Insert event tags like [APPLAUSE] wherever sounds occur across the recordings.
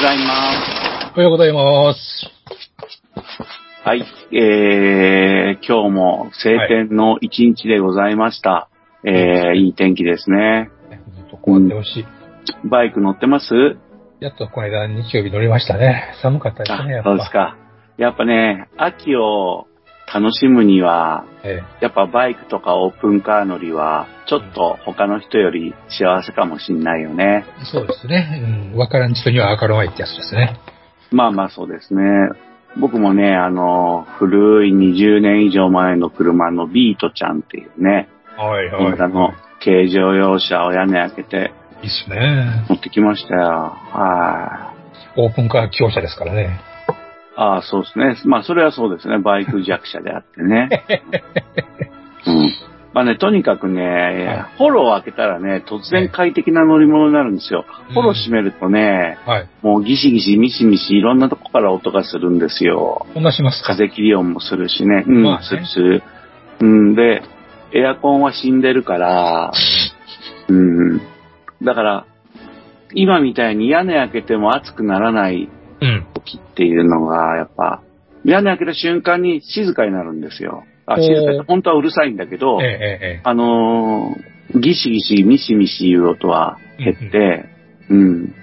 ございまおはようございます。す。はい。えー、今日も晴天の一日でございました。えー、いい天気ですね。ずっとこうやってほしい。バイク乗ってます？やっとこの間日曜日乗りましたね。寒かったですあね、やっぱ。そうですか。やっぱね、秋を楽しむには、えやっぱバイクとかオープンカー乗りは、ちょっと他の人より幸せかもしんないよね。えそうですね。うん。わからん人には明るまいってやつですね。まあまあそうですね。僕もね、あの、古い20年以上前の車のビートちゃんっていうね、はいホンダの軽乗用車を屋根開けていいっすね。持ってきましたよ。はい。オープンカー強者ですからね。ああ、そうですね。まあそれはそうですね。バイク弱者であってね。[LAUGHS] うん。まあね、とにかくね、フォローを開けたらね、突然快適な乗り物になるんですよ。うんフォロー閉めるとね、はい。もうギシギシミシミシいろんなとこから音がするんですよ。こんなしますか？風切り音もするしね。うん、まあねするする。うん、で、エアコンは死んでるから、うん。だから、今みたいに屋根開けても暑くならないうん。時っていうのが、やっぱ、屋根開けた瞬間に静かになるんですよ。あ、静かに、本当はうるさいんだけど、ええええあのーギシギシ、ミシミシいう音は減って、うん、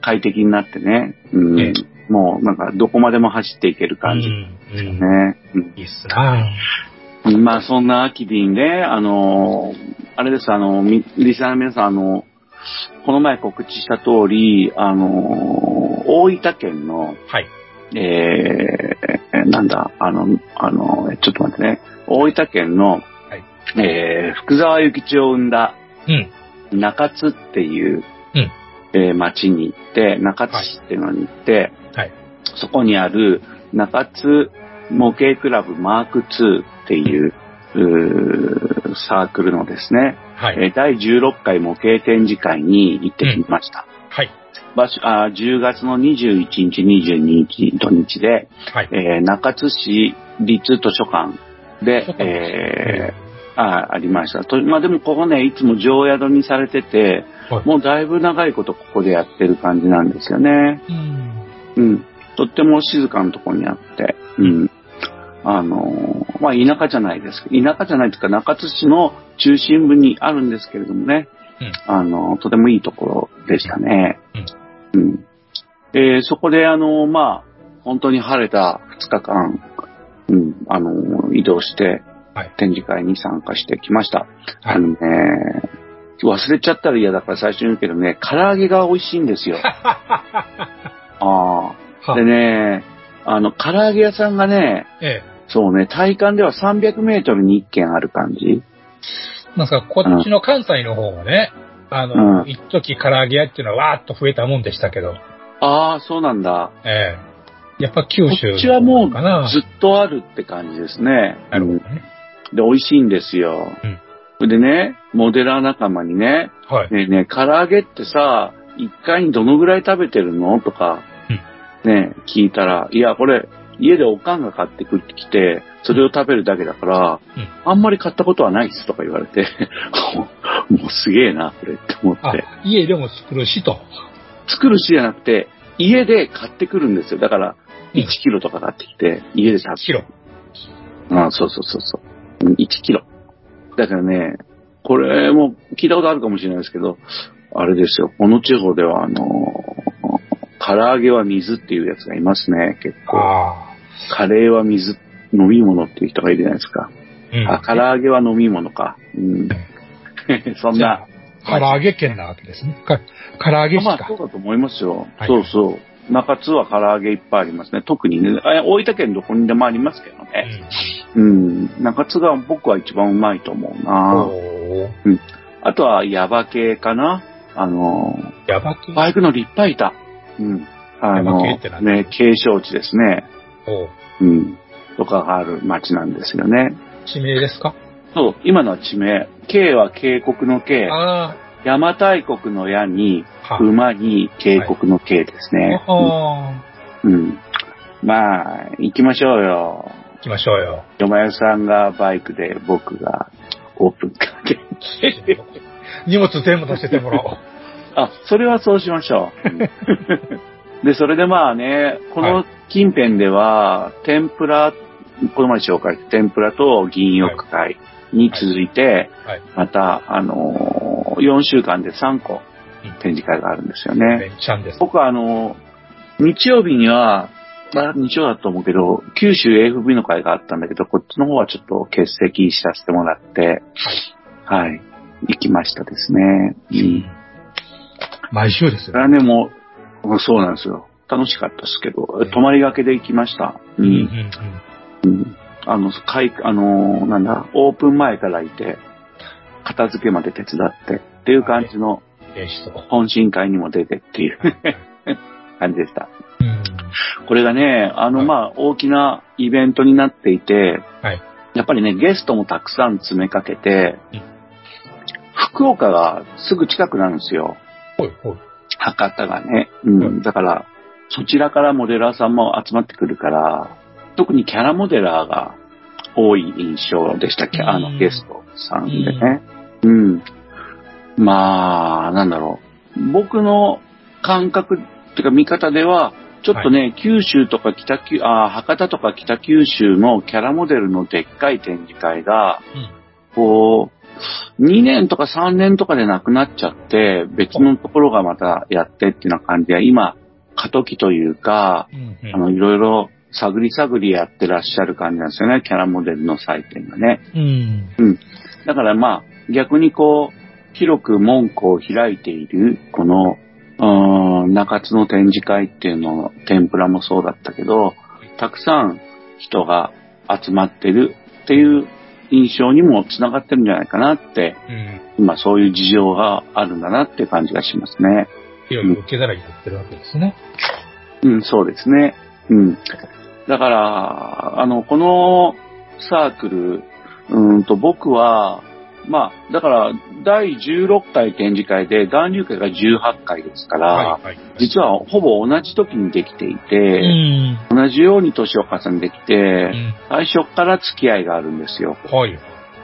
快適になってね、うん、えもうなんかどこまでも走っていけるえ感じ。うん。うん。ね。うん。いいっすな。まあそんな秋にね、あのーあれです、あの、みリスナーの皆さん、あの、この前告知した通り、あのー大分県の、はい。えー、なんだ、あの、あの、ちょっと待ってね、大分県の、えー、福沢諭吉を生んだうん。中津っていう、うんえー町に行って、中津市っていうのに行って、はい。そこにある中津模型クラブマーク2っていううーサークルのですね、はい。えー第16回模型展示会に行ってきました。はい。場所あー10月の21日、22日、土日で、はい。えー中津市立図書館でえーあありました。とまあでもここね、いつも常宿にされてて、はいもうだいぶ長いことここでやってる感じなんですよね。うん。うん。とっても静かなところにあって、うん。あのーまあ田舎じゃないです田舎じゃないというか中津市の中心部にあるんですけれどもね、うんあのーとてもいいところでしたね。うん。えーそこであのーまあ、本当に晴れた2日間、うん、あのー移動してはい、展示会に参加してきました。はいあのね、忘れちゃったら嫌だから最初に言うけどね、唐揚げが美味しいんですよ。[LAUGHS] ああ。でね、あの、唐揚げ屋さんがね、ええ。そうね、体感では300メートルに1軒ある感じ。なんすか、こっちの関西の方がね、あの、うん一時唐揚げ屋っていうのはわーっと増えたもんでしたけど、ああ、そうなんだ。ええ。やっぱ九こ州っちはもう。ずっとあるって感じですね。なるほどね。うんで、美味しいんですよ。うんそれでね、モデラー仲間にね、はい。ねえねえ、唐揚げってさ、1回にどのぐらい食べてるの？とか、ねえ、聞いたら、いや、これ、家でおかんが買ってくってきて、それを食べるだけだから、うんあんまり買ったことはないっすとか言われて、[LAUGHS] もうすげえな、これって思っあて。、家でも作るしと。作るしじゃなくて、家で買ってくるんですよ。だから、うん1キロとか買ってきて、家で食べキロ。あそうそうそうそう。うん1キロ。だからね、これも聞いたことあるかもしれないですけど、あれですよ、この地方ではあの、唐揚げは水っていうやつがいますね、結構。あカレーは水、飲み物っていう人がいるじゃないですか。あ。うん。あ、唐揚げは飲み物か。うん。[LAUGHS] そんなあ。、唐揚げ県なわけですね。か唐揚げしかまあそう。だと思いますよ。はいそうそう。中津は唐揚げいっぱいありますね。特にね、あ大分県どこにでもありますけどね。うん。中津が僕は一番うまいと思うな。おー。あとは、ヤバ系かなあの、ヤバ系？バイクの立派板。うん。あのね、景勝地ですね。うん。とかがある町なんですよね。地名ですか？そう、今のは地名。渓は渓谷の渓。あ邪馬台国の矢に、馬に渓谷の渓ですね。はうん。うんまあ、行きましょうよ。行きましょうよ。よまよさんがバイクで、僕がオープンカーで。[LAUGHS] 荷物全部乗せてもらおう。あ、それはそうしましょう。[LAUGHS] うんで、それでまあね、この近辺では、天ぷら、この前紹介した天ぷらと銀翼会に続いて、はい。また、あのー、4週間で3個うん展示会があるんですよね。ベンちゃんです。僕はあのー、日曜日には、あ日曜だと思うけど、九州 AFB の会があったんだけど、こっちの方はちょっと欠席させてもらって、はい、行きましたですね。うん。毎週ですよ。それはね、もう、そうなんですよ。楽しかったですけど、泊まりがけで行きました。う。うんうん。あの、会、あのー、なんだ、オープン前からいて、片付けまで手伝って、っていう感じの。懇親会にも出てっていう [LAUGHS] 感じでした。うん。これがね、あの、はいまあ、大きなイベントになっていて、はい。やっぱりね、ゲストもたくさん詰めかけてうん、福岡がすぐ近くなんですよ。ほいほい。博多がね。うん。はいだから、そちらからモデラーさんも集まってくるから、特にキャラモデラーが多い印象でしたっけ？うんあのゲストさんでね。うん。まあ、なんだろう。僕の感覚っていうか見方では、ちょっとね、九州とか北九、あー博多とか北九州のキャラモデルのでっかい展示会が、うん。こう、2年とか3年とかでなくなっちゃって、別のところがまたやってっていうような感じで、今、過渡期というか、うんうんあの、いろいろ探り探りやってらっしゃる感じなんですよね、キャラモデルの祭典がね。うん。だからまあ、逆にこう、広く門戸を開いている、この、うーん、中津の展示会っていうの、天ぷらもそうだったけど、たくさん人が集まってるっていう印象にもつながってるんじゃないかなって、うん。今そういう事情があるんだなっていう感じがしますね。広い受け皿になってるわけですね。うん、そうですね。うん。だから、あの、このサークル、うーんと僕は、まあ、だから、第16回展示会で、岩流会が18回ですから、はいはい。実はほぼ同じ時にできていうて、ん。同じように年を重ねてきうて、ん。最初から付き合いがあるんですよ。はい。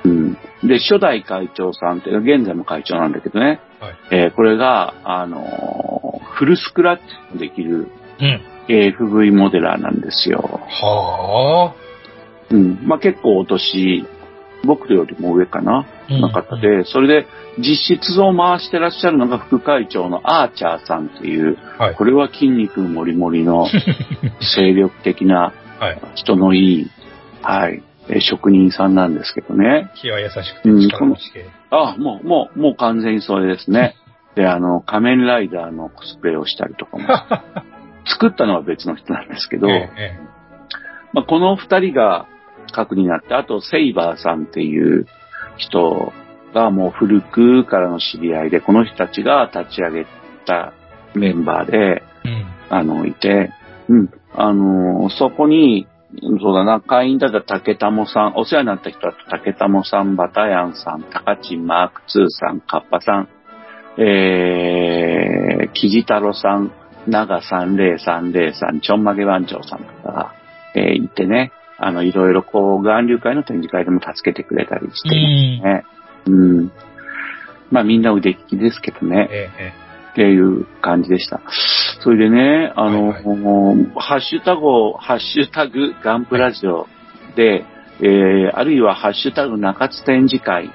うん。で、初代会長さんって、現在も会長なんだけどね、はい。えーこれが、あのーフルスクラッチのできるうん。AFV モデラーなんですよ。はあ。うん。まあ、結構お年、僕よりも上かな、うんの方で、それで実質を回してらっしゃるのが副会長のアーチャーさんっていう、はい。これは筋肉もりもりの [LAUGHS] 精力的なはい。人のいい、はい、えー職人さんなんですけどね。気は優しくて力持ち系。あ、もう、もう、もう完全にそれですね。[LAUGHS] で、あの、仮面ライダーのコスプレをしたりとかも。[LAUGHS] 作ったのは別の人なんですけど、ええまあ、この二人が核になって、あとセイバーさんっていう人がもう古くからの知り合いで、この人たちが立ち上げたメンバーで、ええうん。あの、いて、うん、あの、そこに、そうだな、会員だった竹玉さん、お世話になった人だと竹玉さん、バタヤンさん、高知マーク2さん、カッパさん、えー、キジ太郎さん、長3030さん、ちょんまげ番長さんとかが、えー、いてね、あの、いろいろこう、岩流会の展示会でも助けてくれたりしていますね。うん。まあみんな腕利きですけどね。えええっていう感じでした。それでね、あの、はいハッシュタグを、ハッシュタグガンプラジオで、えー、あるいはハッシュタグ中津展示会。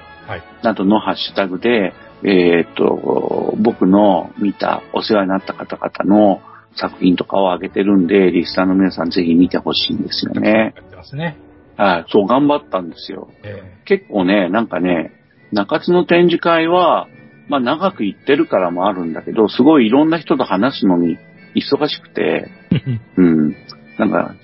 などのハッシュタグで、えーっと、僕の見た、お世話になった方々の作品とかを上げてるんで、リスターの皆さんぜひ見てほしいんですよね。[LAUGHS] ますね。はい、そう、頑張ったんですよ。え結構ね、なんかね、中津の展示会は、まあ長く行ってるからもあるんだけど、すごいいろんな人と話すのに忙しくて、え [LAUGHS] うん。なんか、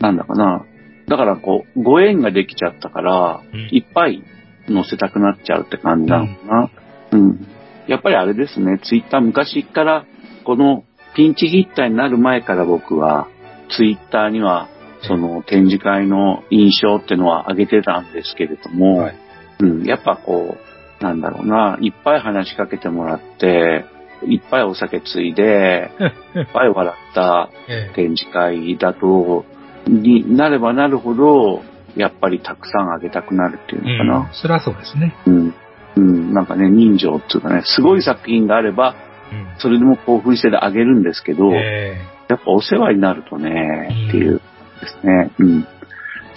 なんだかな、だからこう、ご縁ができちゃったから、うんいっぱい載せたくなっちゃうって感じなのかな。うん。やっぱりあれですね、ツイッター昔から、このピンチヒッターになる前から僕は、ツイッターには、その展示会の印象ってのは上げてたんですけれども、はいうん、やっぱこう、なんだろうな、いっぱい話しかけてもらって、いっぱいお酒ついで、[LAUGHS] いっぱい笑ったええ展示会だと、になればなるほど、やっぱりたくさんあげたくなるっていうのかうんな。。そりゃそうですね。うん。うん、なんかね、人情っていうかね、すごい作品があれば、うん。それでも興奮してあげるんですけど、えやっぱお世話になるとねうん、っていうですね。うん。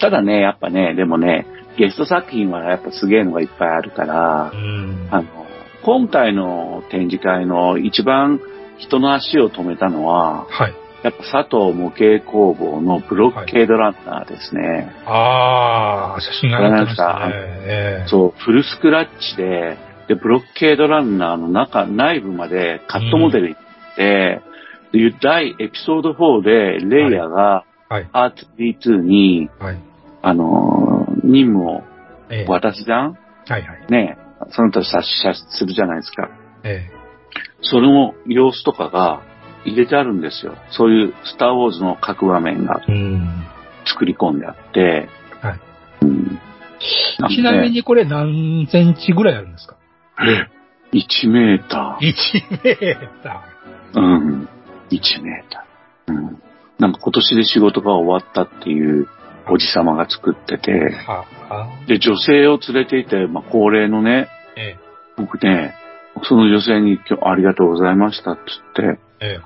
ただね、やっぱね、でもね、ゲスト作品はやっぱすげえのがいっぱいあるからえ、うん。あの、今回の展示会の一番人の足を止めたのは、はい。やっぱ佐藤模型工房のブロッケードランナーですね。ああ、写真が上がってましたね。そう、フルスクラッチで、で、ブロッケードランナーの中、内部までカットモデル行って、で、第エピソード4で、レイヤーがはい。R2D2 に、はい。あのー任務をええ渡すじゃん？はいはい。ねその他殺者するじゃないですか。えその様子とかが入れてあるんですよ。そういうスターウォーズの各場面が。作り込んであって、はい。うんちなみにこれ何センチぐらいあるんですか？え、1メータ ?1 メーター。うん。1メーター。うん。なんか今年で仕事が終わったっていうおじさまが作ってて。で、女性を連れていて、まあ、高齢のね、え僕ね、その女性に今日ありがとうございましたって言って、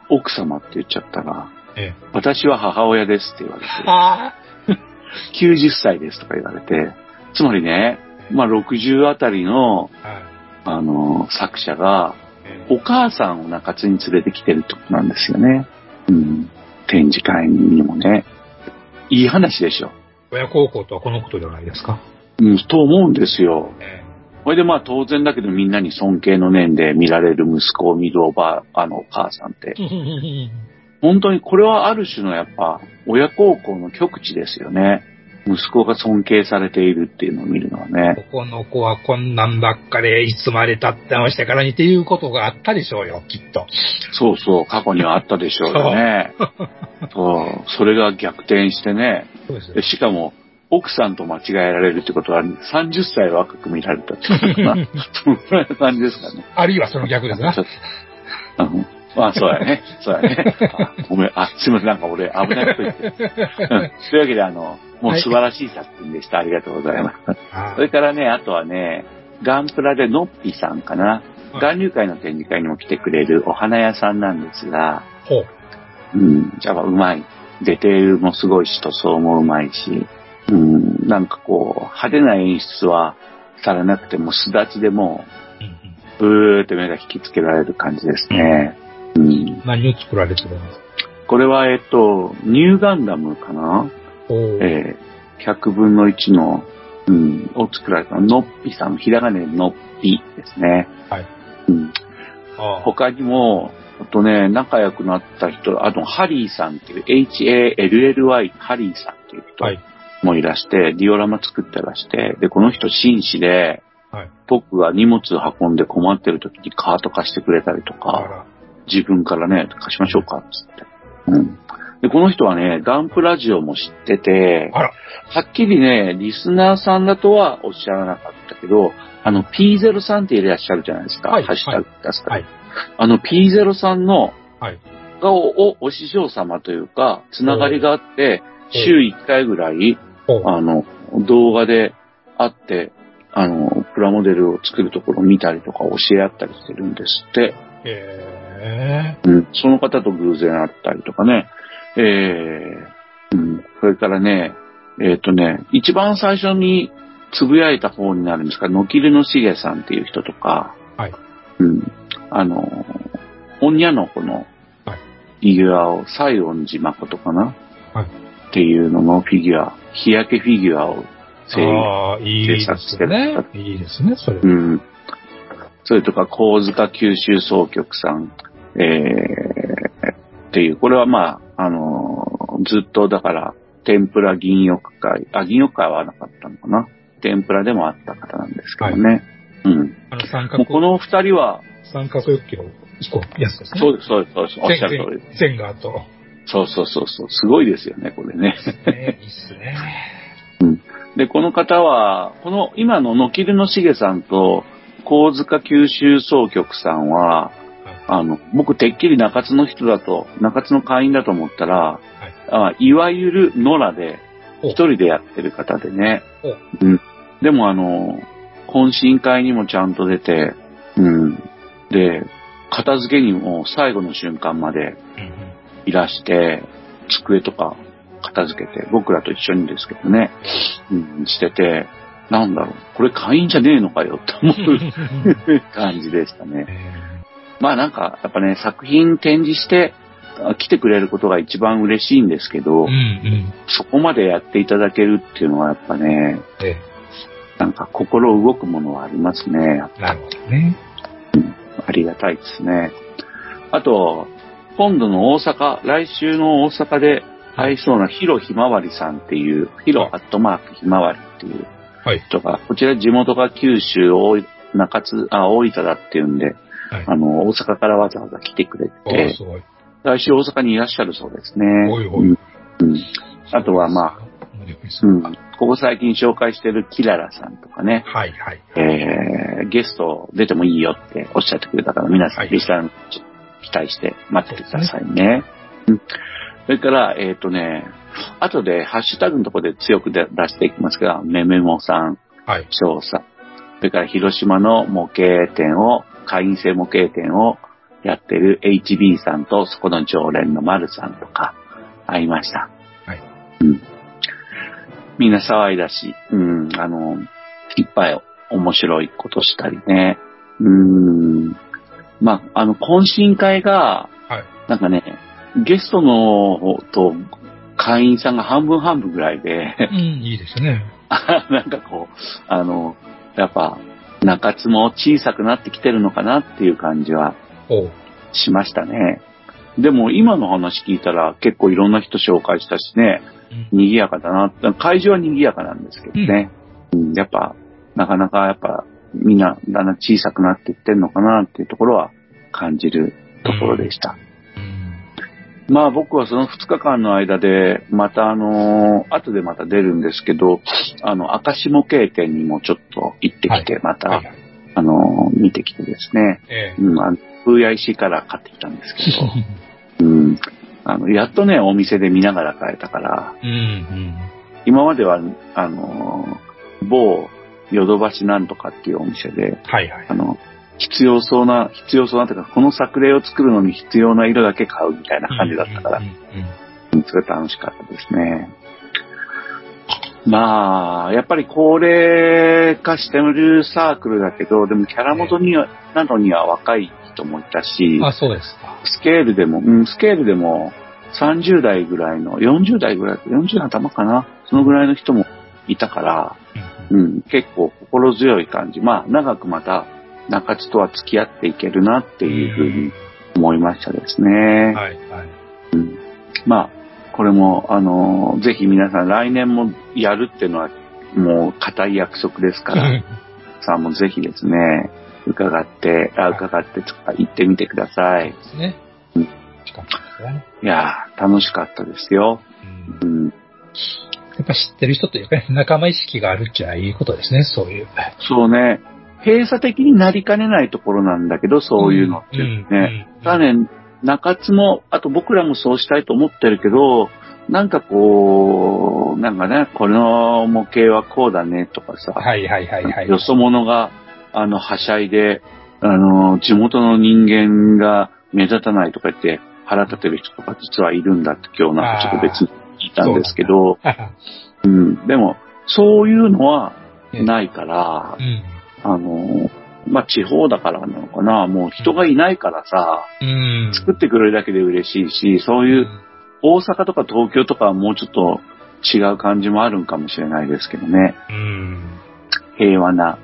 奥様って言っちゃったら、ええ私は母親ですって言われて、あ [LAUGHS] 90歳ですとか言われて、つまりね、まあ、60あたりの、あ。はい。あの、作者が、ええお母さんを中津に連れてきてるってことなんですよね。うん。展示会にもね。いい話でしょ。親孝行とはこのことじゃないですか。うん、と思うんですよ。えこれでまあ当然だけどみんなに尊敬の念で見られる息子を見るおばあ、あのお母さんって、え [LAUGHS] 本当にこれはある種のやっぱ親孝行の極致ですよね。息子が尊敬されているっていうのを見るのはね。ここの子はこんなんばっかでいつまで経ってましたからにっていうことがあったでしょうよ、きっと。そうそう、過去にはあったでしょうよね。そう、それが逆転してね。そうです。しかも、奥さんと間違えられるってことは30歳若く見られたってことかな。そのぐらいの感じですかね。あるいはその逆ですな [LAUGHS] あ、そうやね。そうやね。あ [LAUGHS] ごめん。あ、すいません。なんか俺危ないこと言って。うんというわけで、あの、もう素晴らしい作品でした。ありがとうございます。あそれからね、あとはね、ガンプラでのっぴさんかな。はい岩流会の展示会にも来てくれるお花屋さんなんですが、ほう。うん、やっぱうまい。デテールもすごいし、塗装もうまいし、うん、なんかこう、派手な演出はされなくても、すだちでもう、ブーって目が引きつけられる感じですね。うん。何を作られてるんですか？これは、えっと、ニューガンダムかな？えー、100分の1の、うん、を作られたのっぴさん、ひらがなでのっぴですね。はい。うん。ああ他にも、あとね、仲良くなった人、あと、ハリーさんっていう、H-A-L-L-Y、ハリーさんっていう人はい。もいらして、ディオラマ作ってらして、で、この人紳士で、はい。僕が荷物運んで困ってる時にカート貸してくれたりとあから自分からね、貸しましょうか、つって。うん。で、この人はね、ガンプラジオも知ってて。はっきりね、リスナーさんだとはおっしゃらなかったけど、あの P0 さんっていらっしゃるじゃないですか。はいハッシュタグ出すから。はい。あの P0 さんの、はい。がおおお師匠様というか、つながりがあって、お週1回ぐらい。あの、動画で会って、あの、プラモデルを作るところを見たりとか教え合ったりしてるんですって。へうん。その方と偶然会ったりとかね。えー、うん。それからね、えっ、とね、一番最初につぶやいた方になるんですが、のきるのしげさんっていう人とか、はい。うん。あの、女の子のはいフィギュアを、西園寺誠かな？はいっていうののフィギュア、日焼けフィギュアをえ。制ああ、いいですね。いいですね、それ。うん。それとか、神塚九州総局さん、えー、っていう、これはまあ、あの、ずっとだから、天ぷら銀翼会、あ、銀翼会はなかったのかな。天ぷらでもあった方なんですけどね。うん。あの、三角この二人は、三角欲求飛行やつですね。そうです、そうです、そうです。おっしゃる通りです。と。そうそうそうそう。すごいですよね、これね。ね、いいっすね。[LAUGHS] で、この方は、この今の野木の重さんと、神塚九州総局さんは、あの、僕、てっきり中津の人だと、中津の会員だと思ったら、あいわゆる野良で、お一人でやってる方でね。おうん。でもあの、懇親会にもちゃんと出て、うん。で、片付けにも最後の瞬間までいらして、机とか片付けて、僕らと一緒にですけどね、うん、してて、なんだろう、これ会員じゃねえのかよって思う [LAUGHS] 感じでしたね。えまあなんか、やっぱね、作品展示して、あ来てくれることが一番嬉しいんですけど、ーうんうん。そこまでやっていただけるっていうのはやっぱね、えなんか心動くものはありますね。なるほどね。ぱありがたいですね。あと、今度の大阪、来週の大阪で会いそうなヒロひまわりさんっていう、ヒロアットマークひまわりっていうはい。人が、こちら地元が九州、中津、あ、大分だっていうんで、はい。あの、大阪からわざわざ来てくれおて。来週大阪にいらっしゃるそうですね。おいおいうんうんあとはまあ、あ、うん、ここ最近紹介してるキララさんとかね、はいはい。えー、ゲスト出てもいいよっておっしゃってくれたから、皆さん、はいリスナー期待して待っててくださいね。うん。それから、えっ、とね、後でハッシュタグのところで強くで出していきますが、メメモさん、はい。翔さん、それから広島の模型店を、会員制模型店をやってる HB さんと、そこの常連の丸さんとか、会いました。はい。うん。みんな騒いだし、うん、あの、いっぱい面白いことしたりね。うん。まあ、あの、懇親会が、はい。なんかね、ゲストの方と会員さんが半分半分ぐらいで、うん、いいですね。[LAUGHS] なんかこう、あの、やっぱ、中津も小さくなってきてるのかなっていう感じは。しましたね。でも今の話聞いたら結構いろんな人紹介したしね、うん賑やかだな。会場は賑やかなんですけどね。うんやっぱ、なかなかやっぱみんなだんだん小さくなっていってんのかなっていうところは感じるところでした。うん。まあ僕はその2日間の間で、またあの後でまた出るんですけど、あの、赤下模型店にもちょっと行ってきて、また、はいはい。あの見てきてですね、ええ。うん、あの、VIC から買ってきたんですけど、うん、あの、やっとね、お店で見ながら買えたから、うんうん。今までは、あの、某ヨドバシなんとかっていうお店で、はいはいあ。の、必要そうな、必要そうなというか、この作例を作るのに必要な色だけ買うみたいな感じだったからうん、うんうんそれ楽しかったですね。まあ、やっぱり高齢化してるサークルだけど、でもキャラ元には、なのには若い人もいたしうん、あ、そうですか。スケールでも、うん、スケールでも30代ぐらいの、40代ぐらい、40代頭かな、そのぐらいの人もいたから、うんうん、結構心強い感じ。まあ、長くまた中津とは付き合っていけるなっていうふうに思いましたですね。はいはい。うんまあ、これも、あの、ぜひ皆さん来年もやるっていうのは、もう固い約束ですから、[LAUGHS] さあもうぜひですね、伺って、あ伺って行ってみてください。ですね。うん近くですね。いやー、楽しかったですよ。うんうん、やっぱ知ってる人というかね、仲間意識があるっちゃいいことですね、そういう。そうね、閉鎖的になりかねないところなんだけど、そういうのってね。うんただね、中津も、あと僕らもそうしたいと思ってるけど、なんかこう、なんかね、この模型はこうだねとかさ、はいはいはいはい。よそ者が、あの、はしゃいで、あの、地元の人間が目立たないとか言って腹立てる人とか実はいるんだって今日なんかちょっと別に聞いたんですけど、うん、[LAUGHS] でも、そういうのはないからう、ん。あの、まあ、地方だからなのかな、もう人がいないからさ、うん。作ってくれるだけで嬉しいし、そういう大阪とか東京とかはもうちょっと違う感じもあるんかもしれないですけどね。うん。平和な、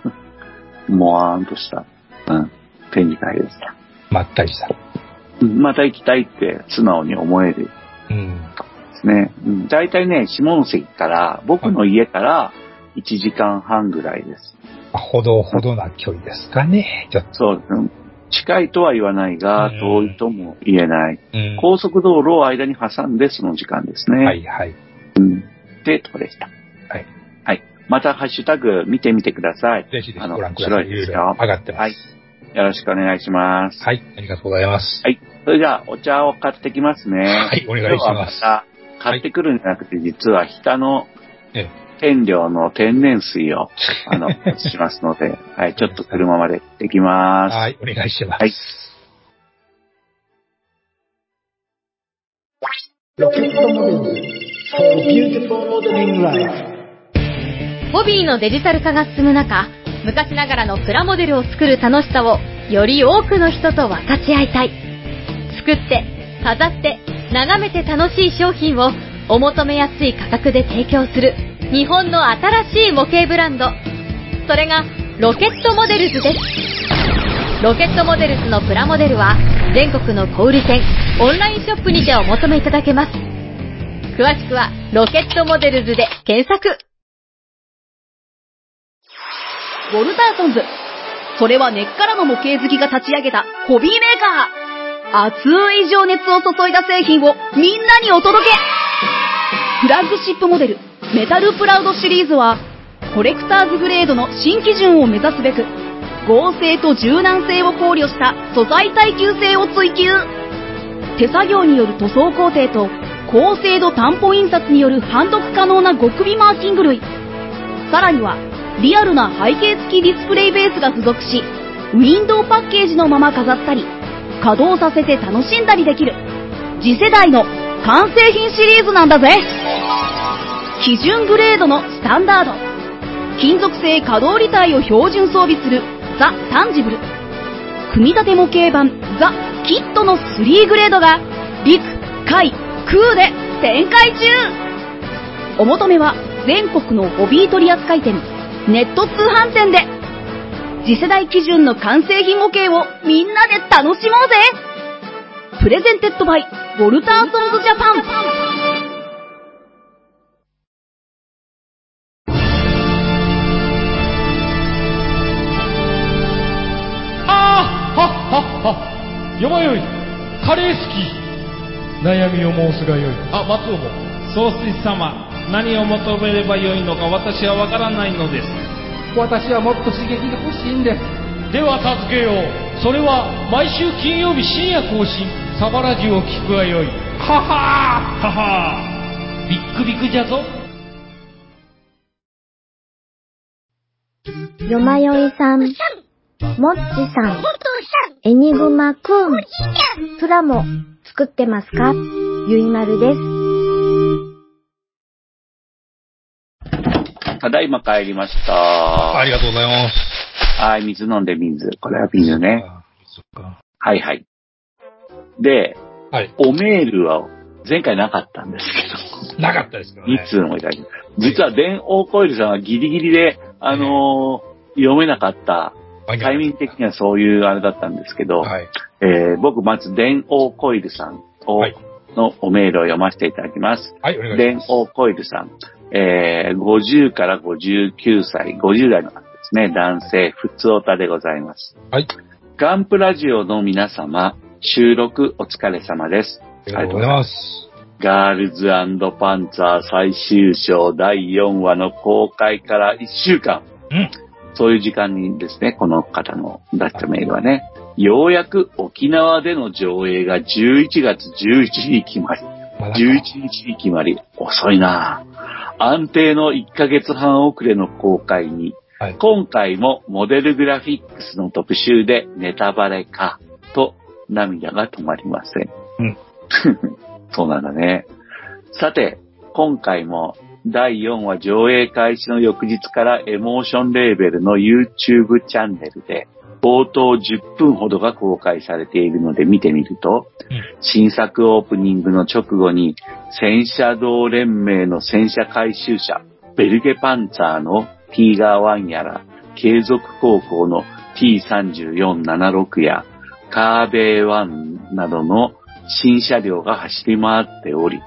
[LAUGHS] もわーんとした、うん、展示会でした。まったりした。うんまた行きたいって素直に思えるうん。でですね。うん、大体ね、下関から、僕の家から1時間半ぐらいです。ほどほどな距離ですかね。ちょっと。そうですね。近いとは言わないが、うん遠いとも言えない。うん高速道路を間に挟んでその時間ですね。はいはい。うん。ってとこでした。はい。はい。またハッシュタグ見てみてください。ぜひぜひご覧ください。いですよ上がってます。はいよろしくお願いします。はい。ありがとうございます。はい。それじゃあ、お茶を買ってきますね。はいお願いします買ってくるんじゃなくて、実は日田のええ天領の天然水を、あの、[LAUGHS] しますので、はい、ちょっと車まで行ってきます。はい。お願いします。はいロケットモデル for beautiful modeling life ホビーのデジタル化が進む中、昔ながらのプラモデルを作る楽しさをより多くの人と分かち合いたい。作って、飾って、眺めて楽しい商品をお求めやすい価格で提供する日本の新しい模型ブランド。それがロケットモデルズです。ロケットモデルズのプラモデルは全国の小売店、オンラインショップにてお求めいただけます。詳しくはロケットモデルズで検索。ウォルターソンズ。それは根っからの模型好きが立ち上げたホビーメーカー。熱い情熱を注いだ製品をみんなにお届けフラッグシップモデル、メタルプラウドシリーズは、コレクターズグレードの新基準を目指すべく、合成と柔軟性を考慮した素材耐久性を追求。手作業による塗装工程と、高精度担保印刷による判読可能な極微マーキング類。さらには、リアルな背景付きディスプレイベースが付属し、ウィンドウパッケージのまま飾ったり、稼働させて楽しんだりできる、次世代の完成品シリーズなんだぜ。基準グレードのスタンダード。金属製可動履帯を標準装備する。ザ・タンジブル。組み立て模型版。ザ・キットの3グレードが陸、海、空で展開中。お求めは全国のホビー取扱店、ネット通販店で。次世代基準の完成品模型をみんなで楽しもうぜ。プレゼンテッドバイウォルターソンズジャパン。ああはっはっは。よまよい。カレー好き。悩みを申すがよい。あ松尾も。総帥様、何を求めればよいのか私はわからないのです。私はもっと刺激が欲しいんです。では助けよう。それは毎週金曜日深夜更新。サバラジュを聞くがよい。ははー。ははー。ビックビックじゃぞ。よまよいさん、もっちさん、エニグマくん、プラモ作ってますか？ゆいまるです。ただいま帰りました。ありがとうございます。はい、水飲んで水。これは水ね。はいはい。で、はい。おメールは前回なかったんですけなかったですけどど、ね2。通もいただき実は電王コイルさんはギリギリで、あのー読めなかった、タイミング的にはそういうあれだったんですけど、はい。えー僕まず電王コイルさんを、はいのおメールを読ませていただきます。はい、お願いし電ます。王コイルさん、えー50から59歳、50代の方ですね、男性、普通オタでございます。はい。ガンプラジオの皆様、収録お疲れ様です。ありがとうございます。ガールズパンツァー最終章第4話の公開から1週間。うん。そういう時間にですね、この方の出したメールはね、ようやく沖縄での上映が11月11日に決まり、11日に決まり、遅いな。ぁ安定の1ヶ月半遅れの公開に、はい。今回もモデルグラフィックスの特集でネタバレか、と涙が止まりません。うん。[LAUGHS] そうなんだね。さて、今回も第4話上映開始の翌日からエモーションレーベルの YouTube チャンネルで冒頭10分ほどが公開されているので見てみると、うん。新作オープニングの直後に戦車道連盟の戦車回収車ベルゲパンツァーのティーガー1やら継続高校の T3476 やカーベイ1などの新車両が走り回っており、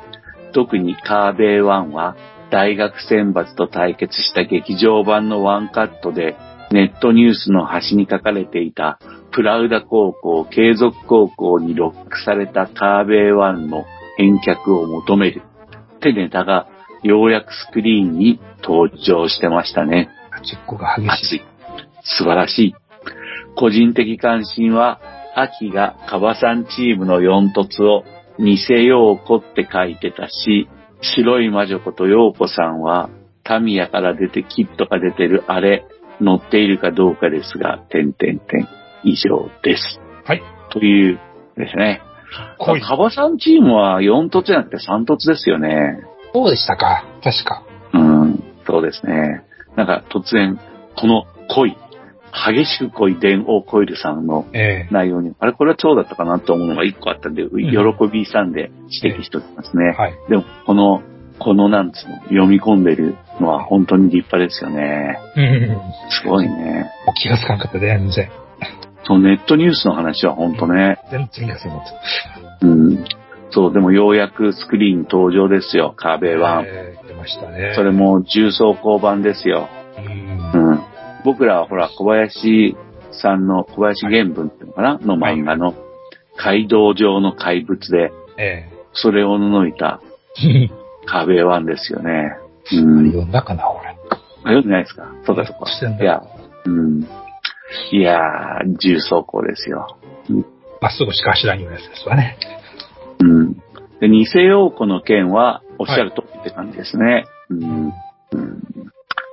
特にカーベイワンは大学選抜と対決した劇場版のワンカットでネットニュースの端に書かれていたプラウダ高校、継続高校にロックされたカーベイワンの返却を求めるってネタがようやくスクリーンに登場してましたね。チェックが激しい。素晴らしい。個人的関心は、秋がカバさんチームの4突を見せようこって書いてたし、白い魔女こと陽子さんは、タミヤから出てキットが出てるあれ、乗っているかどうかですが、点点点以上です。はい。というですね。濃いカバさんチームは4突じゃなくて3突ですよね。そうでしたか。確か。うん、そうですね。なんか突然、この恋、激しく濃い電王コイルさんのええ内容に、あれこれは超だったかなと思うのが一個あったんで、喜びさんで指摘しておきますね。はい。でも、この、このなんつうの、読み込んでるのは本当に立派ですよね。うん。すごいね。気がつかんかった、全然。そう、ネットニュースの話は本当ね。全然気がつかなかった。うん。そう、でもようやくスクリーンに登場ですよ、カーベイワン。ええ出ましたね。それも重装甲版ですよ。うん。うん。僕らはほら、小林さんの、小林原文っていうのかな、の漫画の、街道上の怪物で、えそれを除いたえ。[LAUGHS] カーベイワンですよね。うん。読んだかな、俺。あ読んでないですか？そうかそうか。してんだいや、うん。いやー、重装甲ですよ。まっすぐしか走らんようなやつですわね。うん。で、偽陽子の件は、おっしゃる通りって感じですね。うん。うん。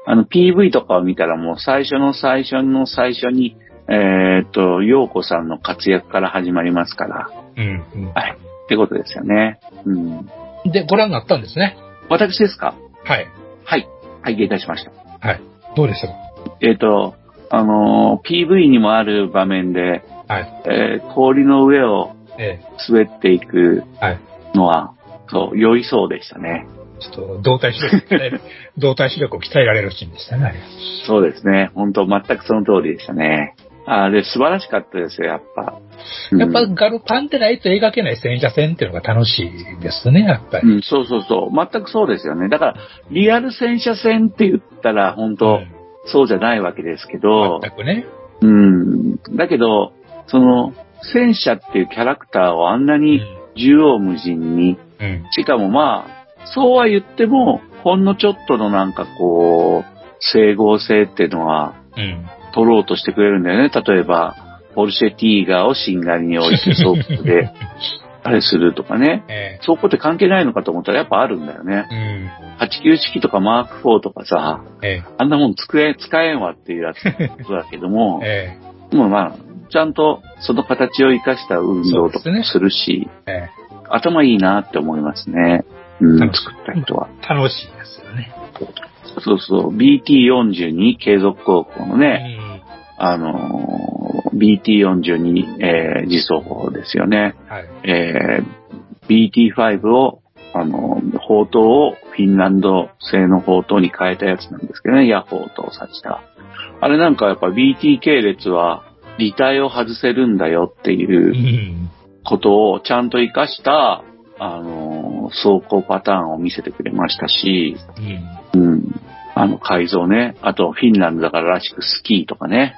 あの、PV とかを見たらもう最初の最初の最初に、えーっと、陽子さんの活躍から始まりますから、うん。はい。ってことですよね。うん。うん。で、ご覧になったんですね。私ですか？はい。はい。拝見いたしました。はい。どうでしたか？えーっと、あのー PV にもある場面で、はい。えー氷の上をえ滑っていくえ。はい。のは、そう、酔いそうでしたね。ちょっと、動体視力を鍛える、[LAUGHS] 動体視力を鍛えられるシーンでしたね。そうですね。本当全くその通りでしたね。あーで、素晴らしかったですよ、やっぱ。うんやっぱガルパンってないと描けない戦車戦っていうのが楽しいですね、やっぱり。うん、そうそうそう。全くそうですよね。だから、リアル戦車戦って言ったら、本当、うんそうじゃないわけですけど、全くね。うん。だけど、その、戦車っていうキャラクターをあんなに縦横無尽に、うん。しかもまあ、そうは言っても、ほんのちょっとのなんかこう、整合性っていうのはうん。取ろうとしてくれるんだよね。例えば、ポルシェティーガーをしんがりに置いて装甲で、[LAUGHS] あれするとかね。え装甲って関係ないのかと思ったらやっぱあるんだよね。え。89式とかマーク4とかさ、うん。えあんなもん使え、使えんわっていうやつだけども [LAUGHS] え。、もまあ、ちゃんとその形を生かした運動とかそうですねするし、え。え頭いいなって思いますね。うん、作った人は。え。楽しいですよね。そうそう、BT42 継続高校のうね、ん。あのー BT42、えー、自走砲ですよね。はい。えー BT5 を、あのー砲塔をフィンランド製の砲塔に変えたやつなんですけどね、ヤッホーと指した。あれなんかやっぱ BT 系列は、履帯を外せるんだよっていううんことをちゃんと活かした、あのー走行パターンを見せてくれましたし、うん。うん。あの改造ね。あと、フィンランドだかららしくスキーとかね。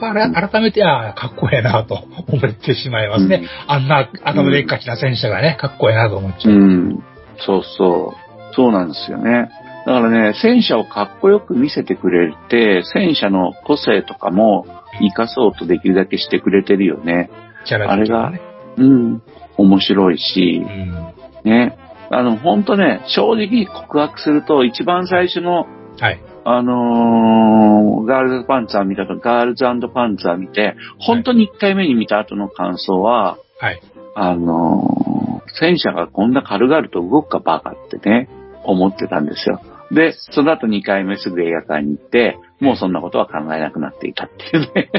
まあ、改めて、ああ、かっこええなと [LAUGHS] 思ってしまいますね。あんな頭でっかちな戦車がね、かっこええなと思っちゃう。うん。そうそう。そうなんですよね。だからね、戦車をかっこよく見せてくれて、戦車の個性とかも活かそうとできるだけしてくれてるよね。キャラ的にね。うん。面白いしう、ん。ね。あの、ほんとね、正直告白すると、一番最初のはい。あのーガールズパンツァー見たと、ガールズパンツァー見て、本当に1回目に見た後の感想は、はい。あのー戦車がこんな軽々と動くかバカってね、思ってたんですよ。で、その後2回目すぐ映画館に行って、もうそんなことは考えなくなっていたっていうね。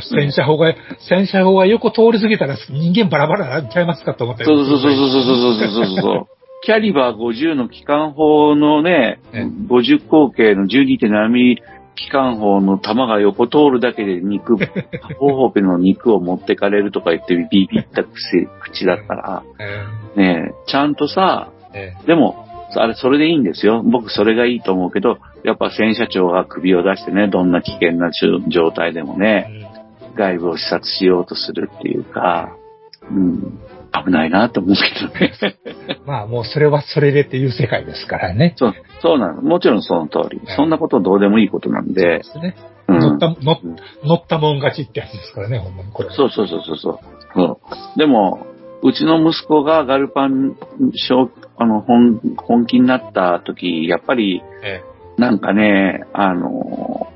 [LAUGHS] 戦車砲が、戦車砲が横通り過ぎたら人間バラバラになっちゃいますかと思って。そうそうそうそうそうそうそうそう。キャリバー50の機関砲のね、ええ50口径の12.7ミリ機関砲の弾が横通るだけで肉、ホーホペの肉を持ってかれるとか言ってビビった口口だから、えねえ、ちゃんとさ、えでも、あれ、それでいいんですよ。僕、それがいいと思うけど、やっぱ戦車長が首を出してね、どんな危険な状態でもえね、外部を視察しようとするっていうか、うん、危ないなと思うけどね。う [LAUGHS] んまあもうそれはそれでっていう世界ですからね。そう、そうなの。もちろんその通り。そんなことどうでもいいことなんそうでで、すね。うん乗った、乗乗ったもん勝ちってやつですからね、ほんまにそうそうそうそう。そうでも、うちの息子がガルパン、小あの、本、本気になった時、やっぱり、えなんかね、あの、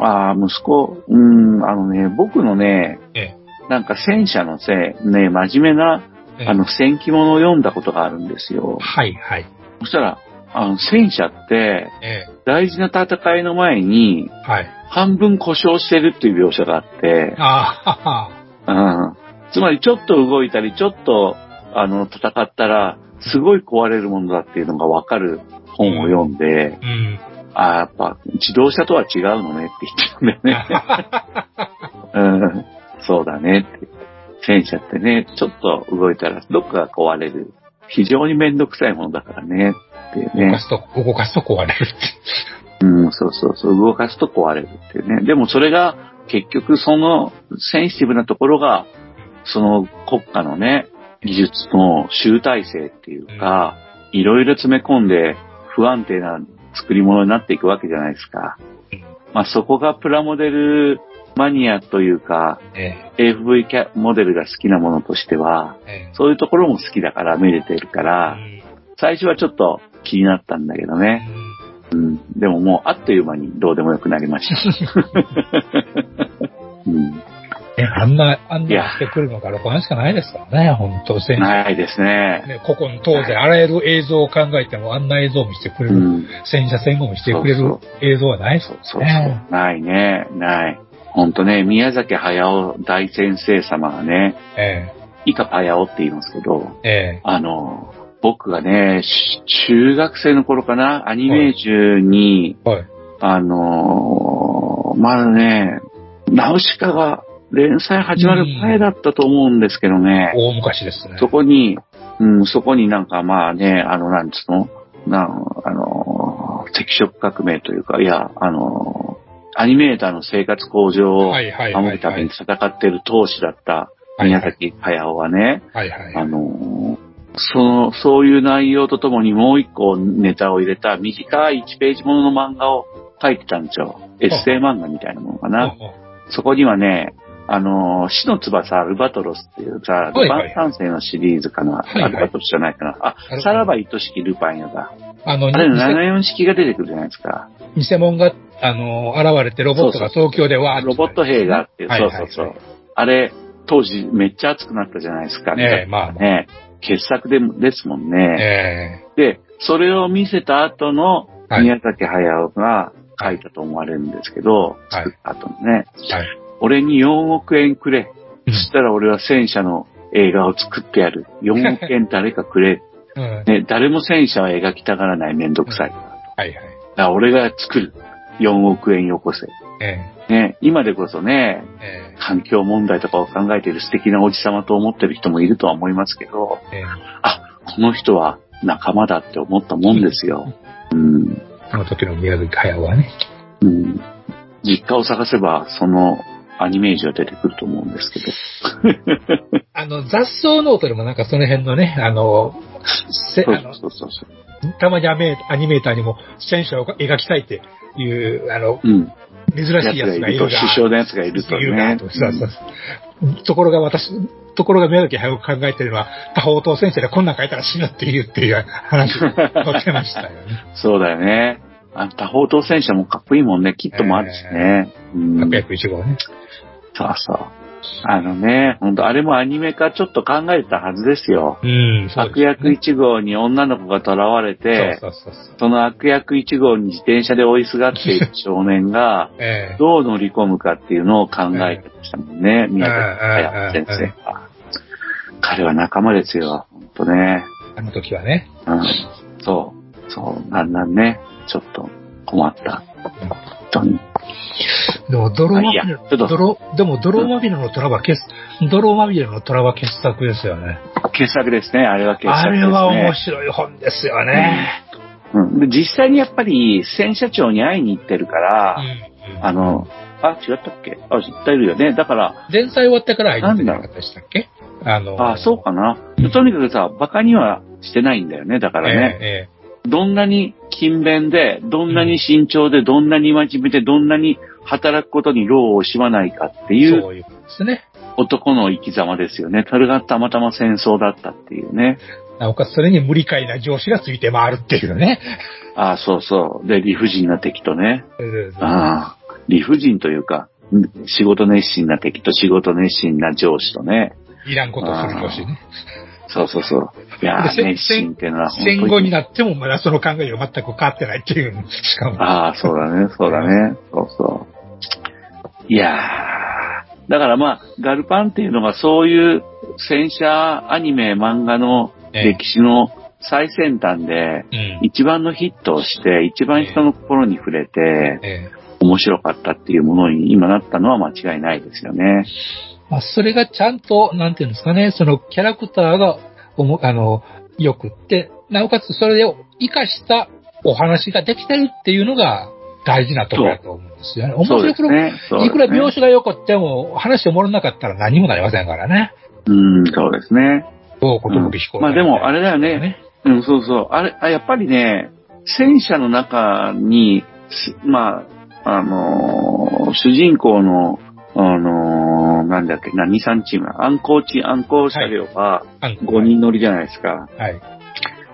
あー息子、うん、あのね、僕のね、ええなんか戦車のせい、ね、真面目な、ええあの、戦記物を読んだことがあるんですよ。はいはい。そしたら、あの、戦車って、え大事な戦いの前に、えはい。半分故障してるっていう描写があって、ああ、はは。うん。つまりちょっと動いたり、ちょっと、あの、戦ったら、すごい壊れるものだっていうのがわかる本を読んで、うん。ああ、やっぱ、自動車とは違うのねって言ってたんだよね。うん。そうだねって。戦車ってね、ちょっと動いたら、どっかが壊れる。非常にめんどくさいものだからね。っていうね動か。すと、動かすと壊れるって。うん、そうそうそう。動かすと壊れるっていうね。でもそれが、結局そのセンシティブなところが、その国家のね、技術の集大成っていうか、いろいろ詰め込んで不安定な作り物になっていくわけじゃないですか。まあそこがプラモデルマニアというか、え AFV キャモデルが好きなものとしては、ええそういうところも好きだから見れてるから、え最初はちょっと気になったんだけどね。うん。でももうあっという間にどうでもよくなりました。[LAUGHS] うん。え、あんな、あんなしてくるのがロコンしかないですからね、本当戦車。ないですね。ね、ここの当然、あらゆる映像を考えても、あんな映像を見せてくれる、うん。戦車戦後もしてくれる映像はないですそうそうそう。ね。ないね。ない。ほんとね、宮崎駿大先生様がね、え以下パヤオって言いますけど、え、えあの、僕がね、し中学生の頃かな、アニメージュに、え、はい。あのーまだね、ナウシカが連載始まる前だったと思うんですけどね、大昔ですね。そこに、うん、そこになんかまあね、あの、なんつうの？なん、あの、赤色革命というか、いや、あの、アニメーターの生活向上を守るために戦っている闘士だった宮崎駿はね、はいはい。あの、その、そういう内容とともにもう一個ネタを入れた短い1ページものの漫画を描いてたんですよ。エッセイ漫画みたいなものかな。そこにはね、あの、死の翼アルバトロスっていうさ、ルパン三世のシリーズかな、はいはいアルバトロスじゃないかな。あアルバトロ、スさらば愛しきルパンよだ。あの、あれの偽74式が出てくるじゃないですか。偽物が、あの、現れてロボットが東京でわーロボット兵があって、はいそうそうそう。あれ、当時めっちゃ熱くなったじゃないですか。ねえまあね。傑作でですもんね。えで、それを見せた後のはい宮崎駿が書いたと思われるんですけど、はい作った後のね、えはい。俺に4億円くれ。うんそしたら俺は戦車の映画を作ってやる。4億円誰かくれ。[LAUGHS] うん。ね、誰も戦車は描きたがらないめんどくさいはいはい。ら俺が作る。4億円よこせ。えね、今でこそね、ええ環境問題とかを考えている素敵なおじさまと思ってる人もいるとは思いますけど、えええあ、この人は仲間だって思ったもんですよ。うん。あの時の宮崎駿はね。うん。実家を探せば、そのアニメージュが出てくると思うんですけど。[LAUGHS] あの、雑草ノートでもなんかその辺のね、あの、せそうそうそう。たまにアメアニメーターにも戦車を描きたいっていう、あの、うん。珍しいやつがいると、首相のやつがいるとね。ところが私、ところが宮崎駿が考えてるのは、多方統戦車でこんなん書いたら死ぬっていうっていう話を載ってましたよね。[LAUGHS] そうだよね。あ多方統戦車もかっこいいもんね。キットもあるしね。うん。801号ね。そうそう。あのね、ほんと、あれもアニメ化ちょっと考えたはずですよ。うん、そうです悪役1号に女の子が囚われて、そうそうそうその悪役1号に自転車で追いすがっている少年が、[LAUGHS] ええどう乗り込むかっていうのを考えてましたもんね、宮崎駿先生は。彼は仲間ですよ、ほんとね。あの時はね。うん。そう、そう、だんだんね、ちょっと困った。本当に。でも、泥まみれ泥、でも、泥まみれの虎は傑、泥まみれの虎は傑作ですよね。傑作ですね。あれは傑作ですね。あれは面白い本ですよね。うん、で実際にやっぱり、戦車長に会いに行ってるから、うんあの、あ、違ったっけ？あ、絶対いるよね。だから、前菜終わってから会いに行ってなかったでしたっけ？あの、あ、そうかな。とにかくさ、馬鹿にはしてないんだよね。だからね。えどんなに勤勉で、どんなに慎重で、どんなに真面目で、どんなに働くことに労を惜しまないかってえいうそういうことですね。男の生き様ですよね。それがたまたま戦争だったっていうね。なおかつそれに無理解な上司がついて回るっていうね。ああ、そうそう。で、理不尽な敵とね。うんああ、理不尽というか、ん仕事熱心な敵と仕事熱心な上司とね。いらんことする上司ね。そうそうそう。いや熱心っていうのは本当戦後になってもまだその考えが全く変わってないっていう。しかも。ああ、そうだね、そうだね。そうそう。いやー、だからまあ、ガルパンっていうのがそういう戦車アニメ、漫画のええ歴史の最先端で、うん。一番のヒットをして、一番人の心に触れて、ええ面白かったっていうものに今なったのは間違いないですよね。まあ、それがちゃんと、なんていうんですかね、そのキャラクターが、あの、よくって、なおかつそれを活かしたお話ができてるっていうのが大事なところだと思うんですよね。面白いくら、ですね。いくら描ね。写が良くっても、話をもらなかったら何もなりませんからね。うん、そうですね。どうことぶき飛行まあでも、あれだよね。うん、そうそう。あれ、あやっぱりね、戦車の中に、すまあ、あのー主人公の、あのーなんだっけ、な、2、3チーム、暗行チ、暗行車両があん5人乗りじゃないですか。はい。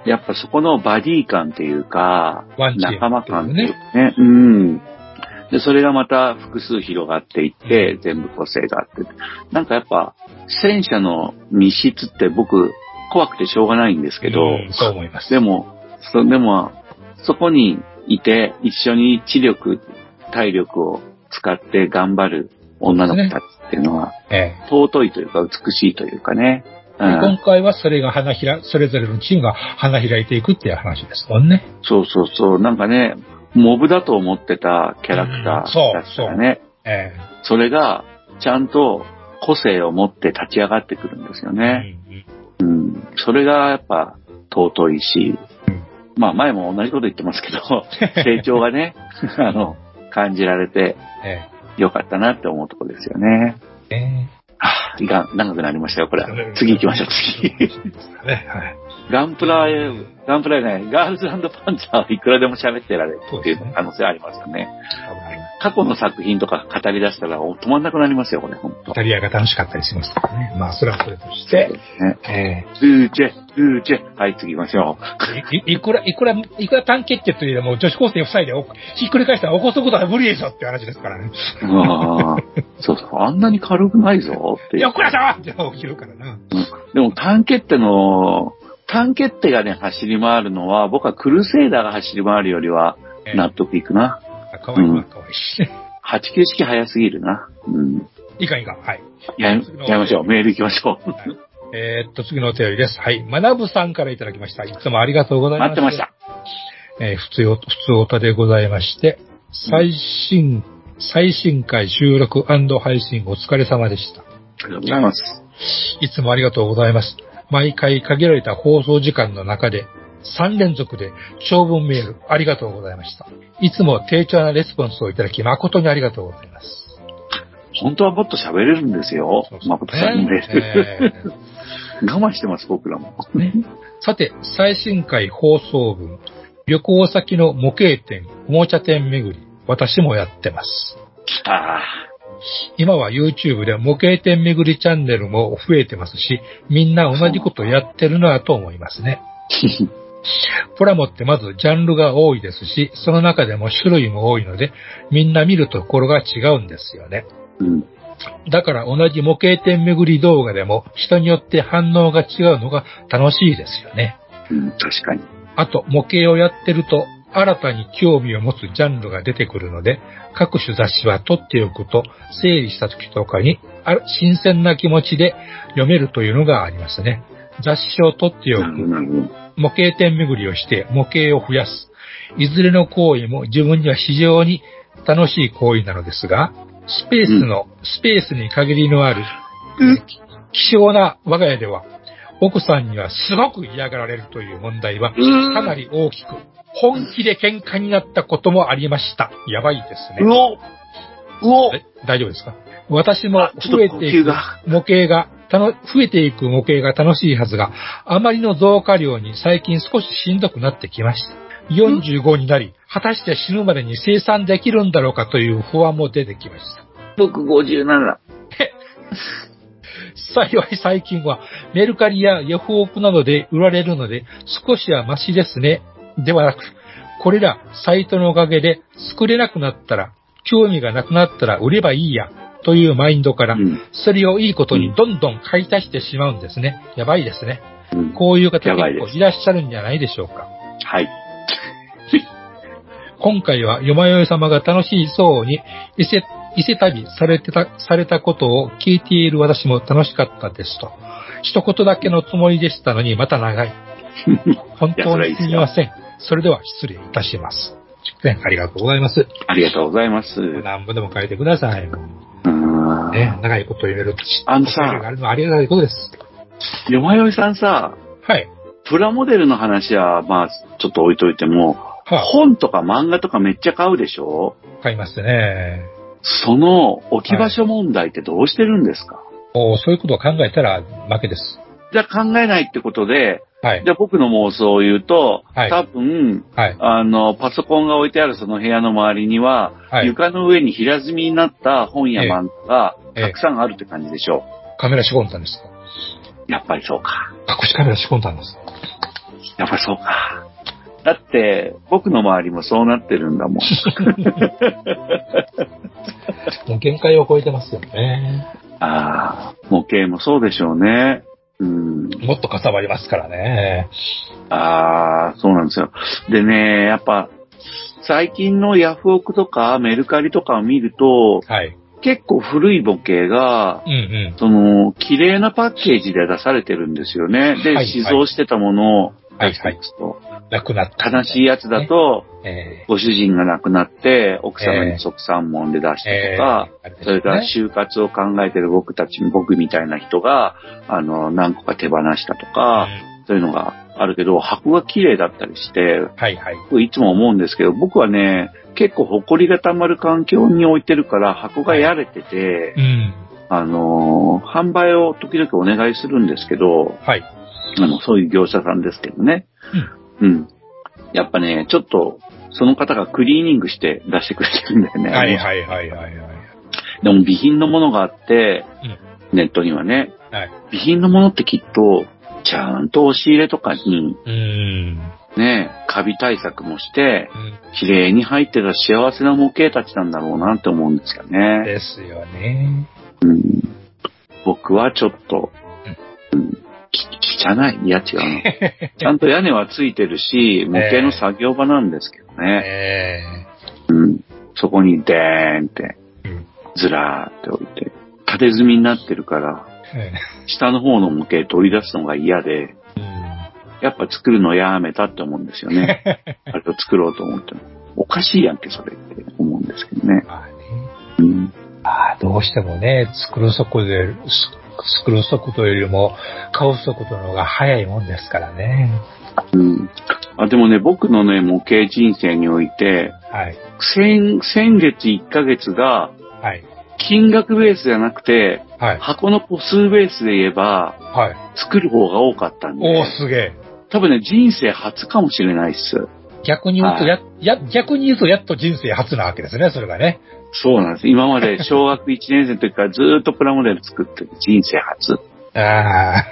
やっぱそこのバディ感っていうか、仲間感っていうね。かね。うん。で、それがまた複数広がっていって、うん全部個性があって。なんかやっぱ、戦車の密室って僕、怖くてしょうがないんですけど、うんそう思います。でも、そ、でも、そこにいて、一緒に知力、体力を使って頑張る女の子たちっていうのは、え尊いというか美しいというかね。今回はそれが花開、それぞれのチームが花開いていくっていう話ですもんね。そうそうそう。なんかね、モブだと思ってたキャラクターだったらね、えそれがちゃんと個性を持って立ち上がってくるんですよえね。うんうん。それがやっぱ尊いし、まあ前も同じこと言ってますけど、[LAUGHS] 成長がね、あの、感じられてえよかったなって思うとこですよね。ええはあ、いかん、長くなりましたよ、これ。次行きましょう、次。ねはいガンプラ、ガンプラじゃない、ガールズパンツァーはいくらでも喋ってられるっていう可能性ありますよね。過去の作品とか語り出したらお止まんなくなりますよ、これ、ほんとイ。タリアが楽しかったりしますからね。まあ、それはそれとして、ね、えルーチェ、ルーチェ。はい、次行きましょえいいいくら、いくら、いくら短決定といえども、女子高生夫妻でおひっくり返したら起こすことは無理でしょっていう話ですからね。う。ああ、そうそう、あんなに軽くないぞっていう。よっこらしょって起きるからな。でも単決手の、単決手がね、走り回るのは、僕はクルセイダーが走り回るよりはええ納得いくな。かわいいわ、かわいいし。89式早すぎるな。うん。いいかんいいかん。はい。や、やりましょう。メール行きましょう。えーっと、次のお便りです。はい。学ぶさんからいただきました。いつもありがとうございます。待ってました。えー普通お、普通おたでございまして、最新、最新回収録配信お疲れ様でした。ありがとうございます。いつもありがとうございます。毎回限られた放送時間の中で、3連続で長文メールありがとうございました。いつも丁重なレスポンスをいただき誠にありがとうございます。本当はもっと喋れるんですよ。誠さんにメール。[LAUGHS] 我慢してます、僕らも。さて、最新回放送分、旅行先の模型店、おもちゃ店巡り、私もやってます。来た。今は YouTube で模型店巡りチャンネルも増えてますし、みんな同じことやってるなぁと思いますね。[LAUGHS] プラモってまずジャンルが多いですし、その中でも種類も多いので、みんな見るところが違うんですよね。うん。だから同じ模型店巡り動画でも人によって反応が違うのが楽しいですよね。うん、確かに。あと、模型をやってると、新たに興味を持つジャンルが出てくるので、各種雑誌は取っておくと、整理した時とかに、ある新鮮な気持ちで読めるというのがありますね。雑誌を取っておく。模型店巡りをして模型を増やす。いずれの行為も自分には非常に楽しい行為なのですが、スペースの、スペースに限りのある、希少な我が家では、奥さんにはすごく嫌がられるという問題は、かなり大きく、本気で喧嘩になったこともありました。やばいですね。うおうおえ大丈夫ですか？私も増えていく模型が、増えていく模型が楽しいはずが、あまりの増加量に最近少ししんどくなってきました。45になり、果たして死ぬまでに生産できるんだろうかという不安も出てきました。僕57。[LAUGHS] 幸い最近はメルカリやヤフオクなどで売られるので少しはマシですね。ではなく、これらサイトのおかげで作れなくなったら、興味がなくなったら売ればいいやというマインドから、うんそれをいいことにどんどん買い足してしまうんですね。やばいですね。うんこういう方結構いらっしゃるんじゃないでしょうか。はい。[LAUGHS] 今回はよまよい様が楽しそうに伊勢、伊勢旅されてた、されたことを聞いている私も楽しかったですと。一言だけのつもりでしたのにまた長い。[LAUGHS] 本当にすみません。それでは失礼いたします。ねありがとうございます。ありがとうございます。何部でも書いてください。うーんね、長いこと言えると、あのさあるのはありがたいことです。よまよいさんさ、はい。プラモデルの話は、まあ、ちょっと置いといても、は本とか漫画とかめっちゃ買うでしょ？あ、買いますね。その置き場所問題ってどうしてるんですか、おそういうことを考えたら負けです。じゃあ考えないってことで、はいじ。ゃあ僕の妄想を言うと、はい多分、はい。あの、パソコンが置いてあるその部屋の周りには、はい。床の上に平積みになった本や漫画がええたくさんあるって感じでしょカメラ仕込んだんですか？う。やっぱりそうか。隠しカメラ仕込んだんです。やっぱりそうか。だって、僕の周りもそうなってるんだもん。[LAUGHS] もう限界を超えてますよね。ああ、模型もそうでしょうね。うん。もっとかさばりますからね。ああ、そうなんですよ。でね、やっぱ、最近のヤフオクとかメルカリとかを見ると、はい。結構古い模型が、うんうん。その、綺麗なパッケージで出されてるんですよね。で、はい試造してたものをはい出していくと、なくなった。悲しいやつだと、えご主人が亡くなって、奥様に即三門で出したえとか、えーあれですねそれから就活を考えてる僕たち、僕みたいな人が、あの、何個か手放したとか、そういうのがあるけど、箱が綺麗だったりして、はいはい。僕いつも思うんですけど、僕はね、結構埃が溜まる環境に置いてるから、箱がやれてて、うん。あのー販売を時々お願いするんですけど、はい。あの、そういう業者さんですけどね。うん。やっぱね、ちょっと、その方がクリーニングして出してくれてるんだよね。はいはいはいはいはい。でも備品のものがあって、ネットにはね、はい。備品のものってきっと、ちゃんと押し入れとかに、うん。ね、カビ対策もして、うん綺麗に入ってた幸せな模型たちなんだろうなって思うんですよね。ですよね。うん、僕はちょっと、うん、き汚い。いや違うな。[LAUGHS] ちゃんと屋根はついてるし、模型の作業場なんですけどね。えうん、そこにデーンってうん、ずらーって置いて、縦積みになってるから、え下の方の模型取り出すのが嫌で、うんやっぱ作るのやめたって思うんですよね。[LAUGHS] あれを作ろうと思っても。おかしいやんけ、それって思うんですけどね。まあね。うん。ああ、どうしてもね、作る速度より、す作る速度よりも、買う速度の方が早いもんですからね。うん。あ、でもね、僕のね、模型人生において、はい。先、先月1ヶ月が、はい。金額ベースじゃなくて、はい。箱の個数ベースで言えば、はい。作る方が多かったんでおー、、すげえ。多分ね、人生初かもしれないっす。逆に言うと、はや、や、逆に言うとやっと人生初なわけですね、それがね。そうなんです。今まで [LAUGHS] 小学1年生の時からずーっとプラモデル作ってる人生初。ああ。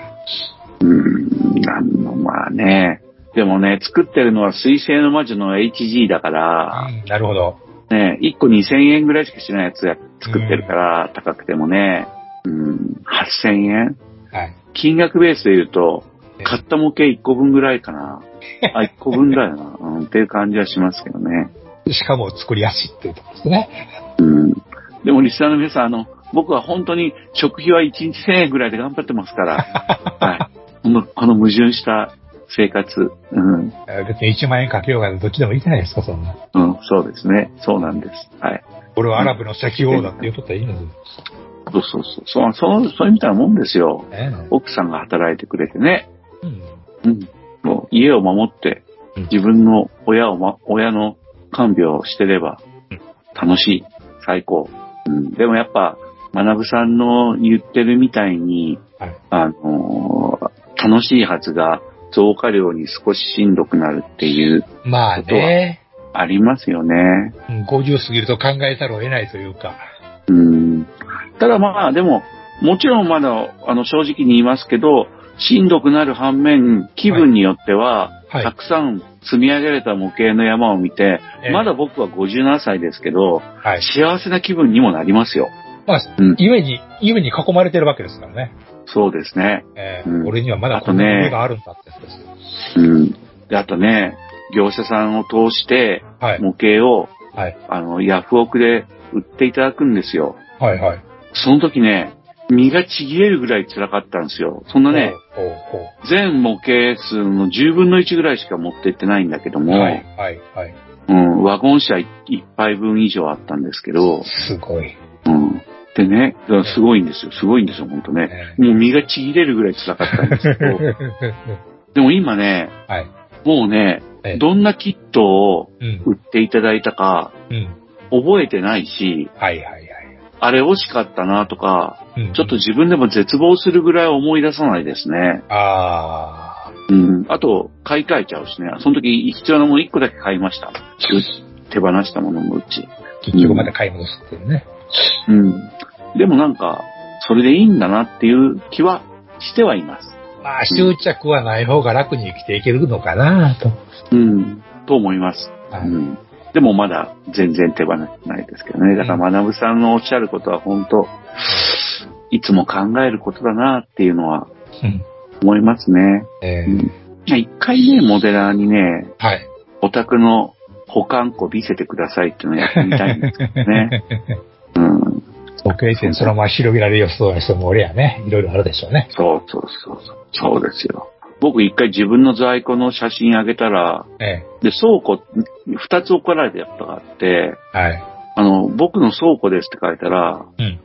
うーん、なんの、まあね。でもね、作ってるのは水星の魔女の HG だから、うんなるほど。ね、1個2000円ぐらいしかしないやつや作ってるから、高くてもね、うん、8000円はい。金額ベースで言うと、え買った模型1個分ぐらいかな。[LAUGHS] あ、1個分だよな、うん、っていう感じはしますけどね。しかも作りやすいっていうところですね。うん。でもリスナーの皆さん、あの、僕は本当に食費は1日1000円ぐらいで頑張ってますから、[LAUGHS] はい。この、この矛盾した生活。うん。別に1万円かけようがどっちでもいいじゃないですか、そんな。うん、そうですね。そうなんです。はい。俺はアラブの石油王だって言うとったらいいのに。そうそうそう。そう、そう、そういうみたいなもんですよ。ね奥さんが働いてくれてね。うん。うん。もう家を守ってうん、自分の親をま、親の看病をしてればうん、楽しい。最高。うん。でもやっぱ、学さんの言ってるみたいに、はいあのー楽しいはずが増加量に少ししんどくなるっていう、まあね、ありますよね。うん50過ぎると考えざるを得ないというか。うん。ただまあ、でも、もちろんまだ、あの、正直に言いますけど、しんどくなる反面、気分によっては、はいたくさん積み上げられた模型の山を見て、ええまだ僕は57歳ですけど、はい。幸せな気分にもなりますよ。まあ、うん夢に、夢に囲まれてるわけですからね。そうですね。えーうん俺にはまだこんな夢があるんだってやつですよ。うん。で、あとね、業者さんを通して、はい。模型を、はい。あの、ヤフオクで売っていただくんですよ。はいはい。その時ね、身がちぎれるぐらい辛かったんですよ。そんなね、全模型数の10分の1ぐらいしか持ってってないんだけどう。も、はいはいはい。うん、ワゴン車1杯分以上あったんですけど、すごい。うん。でね、すごいんですよ。すごいんですよ、ほんとね。えもう身がちぎれるぐらい辛かったんですけど、[LAUGHS] でも今ね、はい。もうねええ、どんなキットをうん。売っていただいたかうん。覚えてないし、はいはいはい。あれ惜しかったなとか、うんちょっと自分でも絶望するぐらい思い出さないですね。あうん。あと、買い替えちゃうしね。その時必要なもの1個だけ買いました。手放したもののうち。ー。結局また買い戻すっていうね。うん。でもなんか、それでいいんだなっていう気はしてはいます。まあ、執着はない方が楽に生きていけるのかなと。うん。と思います。はいうん。でもまだ全然手放せないですけどね。だから、学さんのおっしゃることは本当、いつも考えることだなっていうのはうん。思いますね。一回ね、モデラーにね、はい。お宅の保管庫見せてくださいっていうのをやってみたいんですけどね。[LAUGHS] うん。模型店そのまま広げられるよそうな人も俺やね。いろいろあるでしょうね。そうそうそうそう。そうですよ。僕一回自分の在庫の写真あげたら、えで、倉庫、二つ怒られたことがあって、えはい。あの、僕の倉庫ですって書いたら、うん。指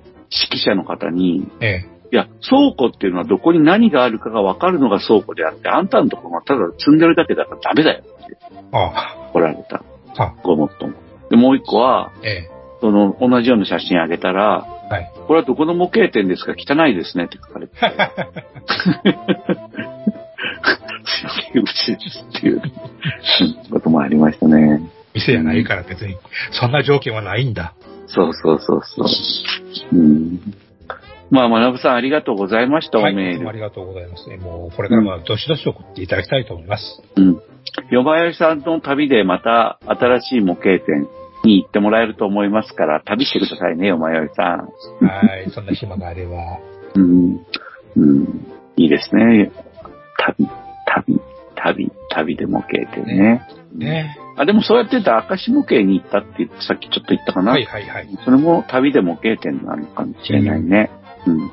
揮者の方に、ええいや、倉庫っていうのはどこに何があるかがわかるのが倉庫であって、あんたのところがただ積んでるだけだからダメだよってあ怒られた。あ。あ、ごもっとも。で、もう一個は、えその、同じような写真あげたら、えはい。これはどこの模型店ですか？汚いですねって書かれて。[LAUGHS] すいません、うちですっていうこともありましたね。店やないから別に、そんな条件はないんだ。そうそうそうそう。うん。まあ、学さんありがとうございました、はい。おメールいつもあ。りがとうございます。もう、これからもどしどし送っていただきたいと思います。うん。よばやしさんの旅でまた新しい模型店に行ってもらえると思いますから、旅してくださいね、よまよいさん。はい。そんな暇があれば。うん。うん。いいですね。旅、旅、旅、旅で模型店ね。ね。あ、でもそうやってた明石模型に行ったってさっきちょっと言ったかな。はいはいはい。それも旅で模型店なのかもしれないね。うん。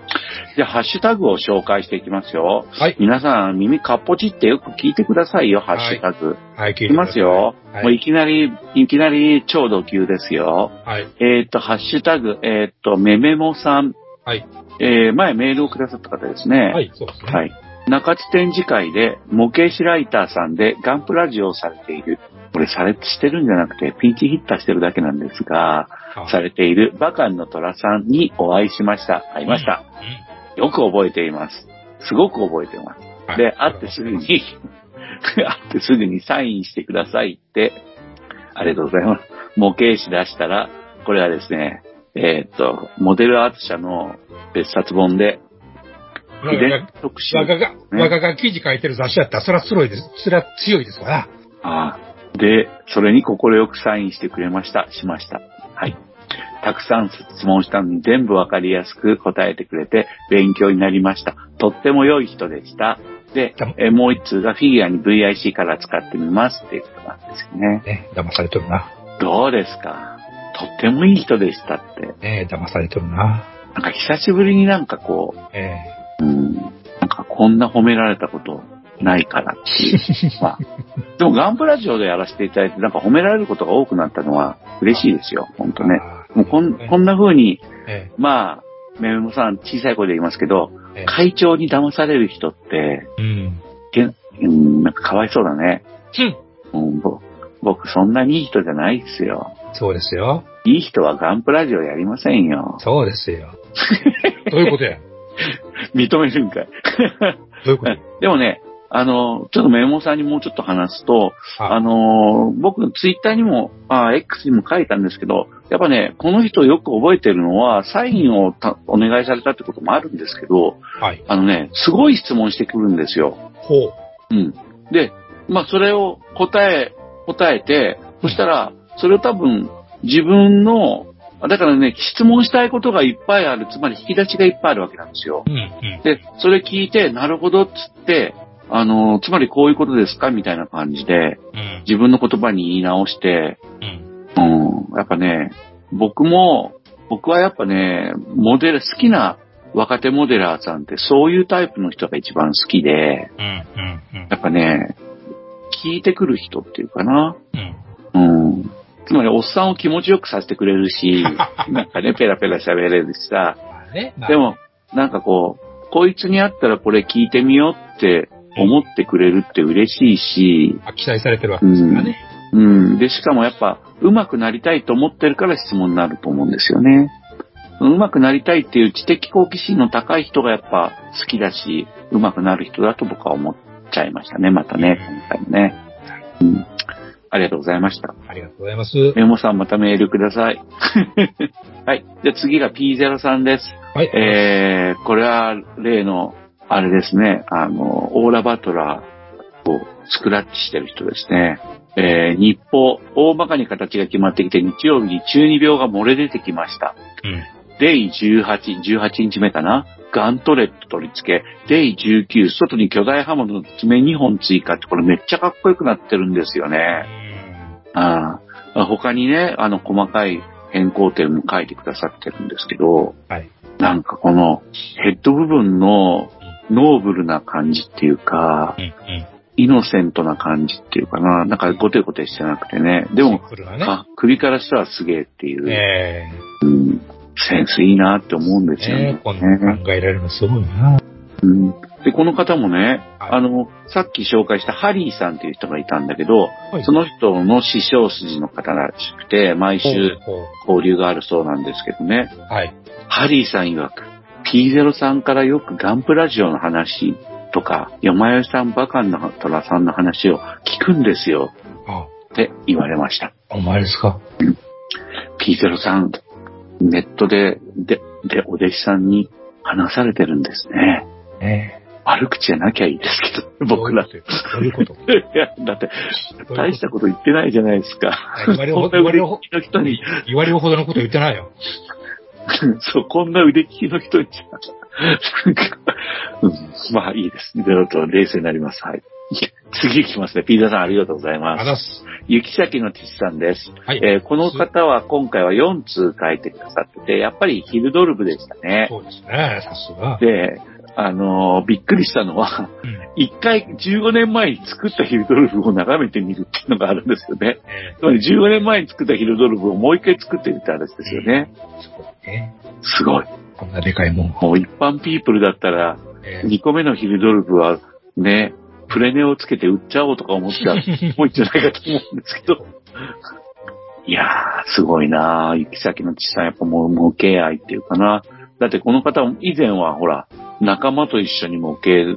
じゃあ、ハッシュタグを紹介していきますよ。はい。皆さん、耳かっぽちってよく聞いてくださいよ、ハッシュタグ。はい、聞いきますよ。はいもういきなり、いきなり超度級ですよ。はい。えっ、と、ハッシュタグ、えっ、と、めめもさん。はい。えー、前メールをくださった方ですね。はい、そうですね。はい。中津展示会で模型師ライターさんでガンプラジオをされている。これされ、してるんじゃなくてピンチヒッターしてるだけなんですが、あされているバカンの虎さんにお会いしました。会いました。よく覚えています。すごく覚えてます。うんで、会ってすぐに、[LAUGHS] 会ってすぐにサインしてくださいって、ありがとうございます。模型師出したら、これはですね、えーっと、モデルアート社の別冊本で、筆特集。我がが、我がが記事書いてる雑誌やったら、それは強いです。それは強いですわな。ああで、それに快くサインしてくれました。しました。はい。たくさん質問したのに全部わかりやすく答えてくれて勉強になりました。とっても良い人でした。で、えもう一通がフィギュアに VIC から使ってみますっていうことなんですよね。ね、騙されとるな。どうですか？とってもいい人でしたって。ね騙されとるな。なんか久しぶりになんかこえう、うん、なんかこんな褒められたことないからっていう。[LAUGHS] まあ、でもガンプラジオでやらせていただいて、なんか褒められることが多くなったのは嬉しいですよ、本当ね。もうこんこんな風に、えまあ、めめもさん小さい声で言いますけど、ええ会長に騙される人って、えうん。けうん、なんかかわいそうだね。うん僕そんなにいい人じゃないですよ。そうですよ。いい人はガンプラジオやりませんよ。そうですよ。どういうことや？認めるんかい。どういうこと？でもね、あの、ちょっとメモさんにもうちょっと話すと、ああの、僕、ツイッターにも、あ X にも書いたんですけど、やっぱね、この人よく覚えてるのは、サインをたお願いされたってこともあるんですけど、はい。あのね、すごい質問してくるんですよ。ほう。うん。で、まあ、それを答え、答えて、そしたら、それを多分、自分の、だからね、質問したいことがいっぱいある、つまり引き出しがいっぱいあるわけなんですよ。うん、うん。で、それ聞いて、なるほどっつって、あの、つまりこういうことですかみたいな感じで、うん。自分の言葉に言い直して、うん。うん、やっぱね、僕も、僕はやっぱね、モデル、好きな若手モデラーさんってそういうタイプの人が一番好きで、うん、うん、うん。やっぱね、聞いてくる人っていうかな。うん。うん。つまり、おっさんを気持ちよくさせてくれるし、[LAUGHS] なんかね、ペラペラ喋れるしさ、まあね。まあで、も、なんかこう、こいつに会ったらこれ聞いてみようって思ってくれるって嬉しいし、まあ期待されてるわけですからね。うん。で、しかもやっぱ、上手くなりたいと思ってるから質問になると思うんですよね。上手くなりたいっていう知的好奇心の高い人がやっぱ好きだし、上手くなる人だと僕は思っちゃいましたね、またね、今回もね。うん。ありがとうございました。ありがとうございます。メモさんまたメールください。[LAUGHS] はい。じゃあ次が P0 さんです。はい。えー、これは例の、あれですね、あの、オーラバトラーをスクラッチしてる人ですね。えー、日報、大まかに形が決まってきて、日曜日に中二病が漏れ出てきました。うん。デイ18、18日目かな？ガントレット取り付け。デイ19、外に巨大刃物の爪2本追加って、これめっちゃかっこよくなってるんですよね。ああ他にね、あの、細かい変更点も書いてくださってるんですけど、はい。なんかこのヘッド部分のノーブルな感じっていうかう、ん、うん。イノセントな感じっていうかな、なんかゴテゴテしてなくてね、でもね。あ首からしたらすげえっていう、えうんセンスいいなって思うんですえよね。ねこんな考えられるのすごいな。うんで、この方もね、はいあの、さっき紹介したハリーさんっていう人がいたんだけど、はいその人の師匠筋の方らしくて、毎週交流があるそうなんですけどね。うはい。ハリーさん曰く、P0 さんからよくガンプラジオの話とか、よまよさんバカンの虎さんの話を聞くんですよあ、って言われました。お前ですか？P0 さん、ネットで、で、で、お弟子さんに話されてるんですね。え悪口じゃなきゃいいですけど、僕ら。どういうこと？[LAUGHS] いや、だって、大したこと言ってないじゃないですか。言われるほど言われるほどのこと言ってないよ。そう、こんな腕利きの人にじゃ、なんか、うん、まあいいです。いろいろと冷静になります。はい。次行きますね。ピーザさんありがとうございあます。ざっす。雪崎の父さんです。はい。えーこの方は今回は4通書いてくださってて、やっぱりヒルドルブでしたね。そうですね。さすが。で、あのーびっくりしたのは、うん。一回15年前に作ったヒルドルブを眺めてみるっていうのがあるんですよね。えつまり15年前に作ったヒルドルブをもう一回作ってみた話ですよね。えすごいね。すごい。こんなでかいもんを。もう一般ピープルだったら、ええ2個目のヒルドルブはね、プレネをつけて売っちゃおうとか思っちゃう、[LAUGHS] もういいんじゃないかと思うんですけど。いやー、すごいなー。行き先の小さい、やっぱもう模型愛っていうかな。だってこの方も以前はほら、仲間と一緒に模型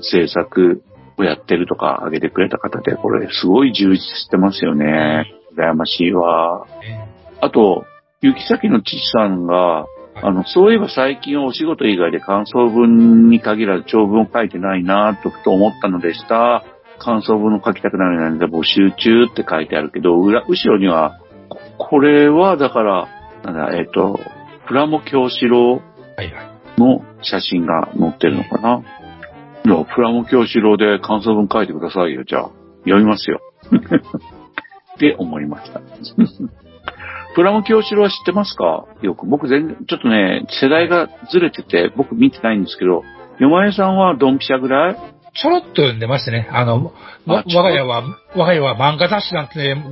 制作をやってるとか挙げてくれた方で、これすごい充実してますよね。羨ましいわ。えあと、行き先の父さんが、あの、そういえば最近はお仕事以外で感想文に限らず長文を書いてないなとふと思ったのでした。感想文を書きたくなるので募集中って書いてあるけど、裏、後ろには、ここれはだから、なんだ、えっ、と、プラモ教師郎はいはい。の写真が載ってるのかな？いや、プラモ教師郎で感想文書いてくださいよ、じゃあ。読みますよ。[LAUGHS] って思いました。[LAUGHS] プラモ教師郎は知ってますか？よく。僕全然、ちょっとね、世代がずれてて、僕見てないんですけど、よまえさんはドンピシャぐらい？ちょろっと読んでましたね。あの、我が家は、我が家は漫画雑誌なんてね、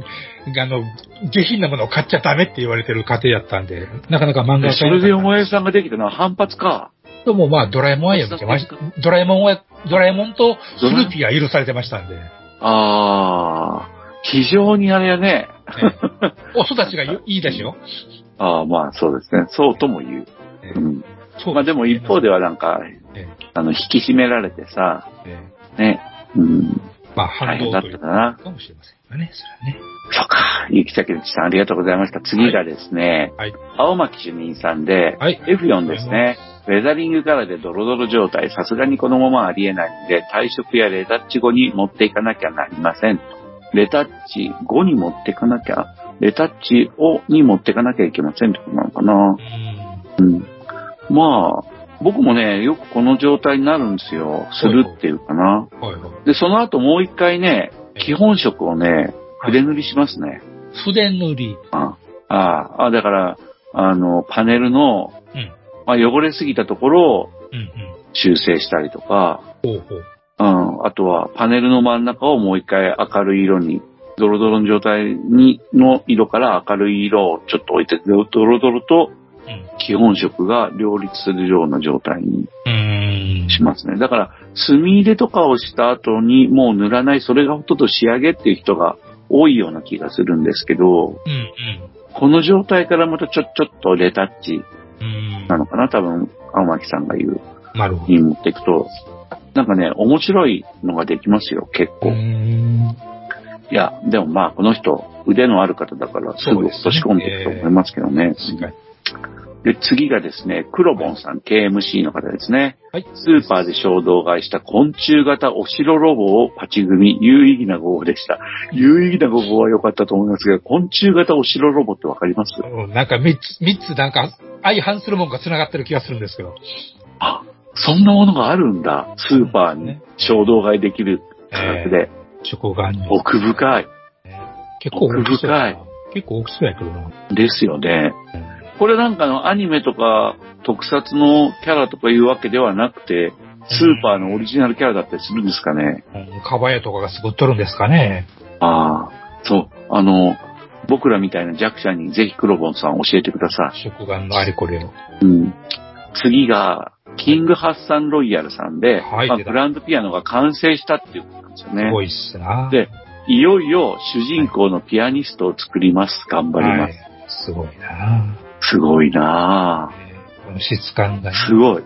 あの、下品なものを買っちゃダメって言われてる家庭やったんで、なかなか漫画えそれでおも前さんができたのは反発か。ともまあドラえもんは読んでました。ドラえもんは、ドラえもんとスヌーピーは許されてましたんで、ああ、非常にあれやね。お育ちがいいですよ。[LAUGHS] ああ、まあそうですね。そうとも言う。えうん。そうまあでも一方ではなんか、えあの、引き締められてさ、えね。うん。まあ反大変だったかな。かもしれませんがね、それはね。そうか。ゆきさきちさんありがとうございました。次がですね、はい。青巻主任さんで、はい F4 ですね。ウェザリングからでドロドロ状態、さすがにこのままありえないんで、退職やレタッチ後に持っていかなきゃなりません。レタッチ後に持っていかなきゃ、レタッチをに持っていかなきゃいけませんってことなのかな。うん。うん。まあ、僕もね、よくこの状態になるんですよ。するっていうかな。はいはい。で、その後もう一回ね、基本色をね、筆塗りしますね。筆塗り。ああ、あだから、あの、パネルの、うん。まあ、汚れすぎたところを。修正したりとか、ほうほう。うん、あとはパネルの真ん中をもう一回明るい色に、ドロドロの状態に、の色から明るい色をちょっと置いて、ドロドロとうん。基本色が両立するような状態に。しますね。だから、墨入れとかをした後にもう塗らない、それがほとんど仕上げっていう人が多いような気がするんですけど、うんこの状態からまたちょ、ちょっとレタッチうん。うん。なのかな多分、青巻さんが言うなるほど。に持っていくと、なんかね、面白いのができますよ、結構。ん。いや、でもまあ、この人、腕のある方だから、すぐ落とし込んでいくと思いますけどね。確かに。で、次がですね、クロボンさん、KMC の方ですね。はい。スーパーで衝動買いした昆虫型お城ロボをパチ組み、有意義な号でした。有意義な号は良かったと思いますが、昆虫型お城ロボってわかります？うんなんか三つ、三つなんか相反するもんが繋がってる気がするんですけど。あ、そんなものがあるんだ。スーパーに衝動買いできる価格で。直眼に。奥深い。結構奥深い。結構大きそうやけどな。ですよね。これなんかのアニメとか特撮のキャラとかいうわけではなくて、スーパーのオリジナルキャラだったりするんですかね。うんカバヤとかが作っとるんですかね。ああ、そう。あの、僕らみたいな弱者にぜひクロボンさん教えてくださ食眼のあれこれを。い。うん。次が、キングハッサンロイヤルさんで、まあ、はい出たグランドピアノが完成したっていうことなんですよね。すごいっすな。で、いよいよ主人公のピアニストを作ります。頑張ります。はいすごいなすごいなぁ。えーこの質感がね。すごい。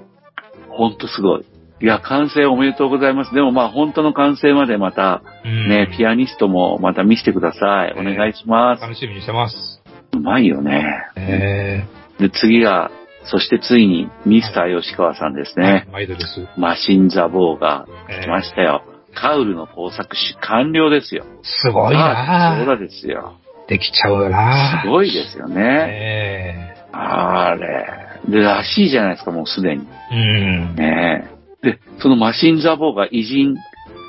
ほんとすごい。いや、完成おめでとうございます。でもまあ本当の完成までまたうんね、ピアニストもまた見せてください。お願いします。楽しみにしてます。うまいよね。えで、次が、そしてついにミスター吉川さんですー、ね。毎度です。マシンザボーがえー来ましたよ。カウルの工作し完了ですよ。すごいなあそうだですよ。できちゃうなすごいですよね。えあれ。で、らしいじゃないですか、もうすでに。えうん。ねえ。で、そのマシンザボーが偉人、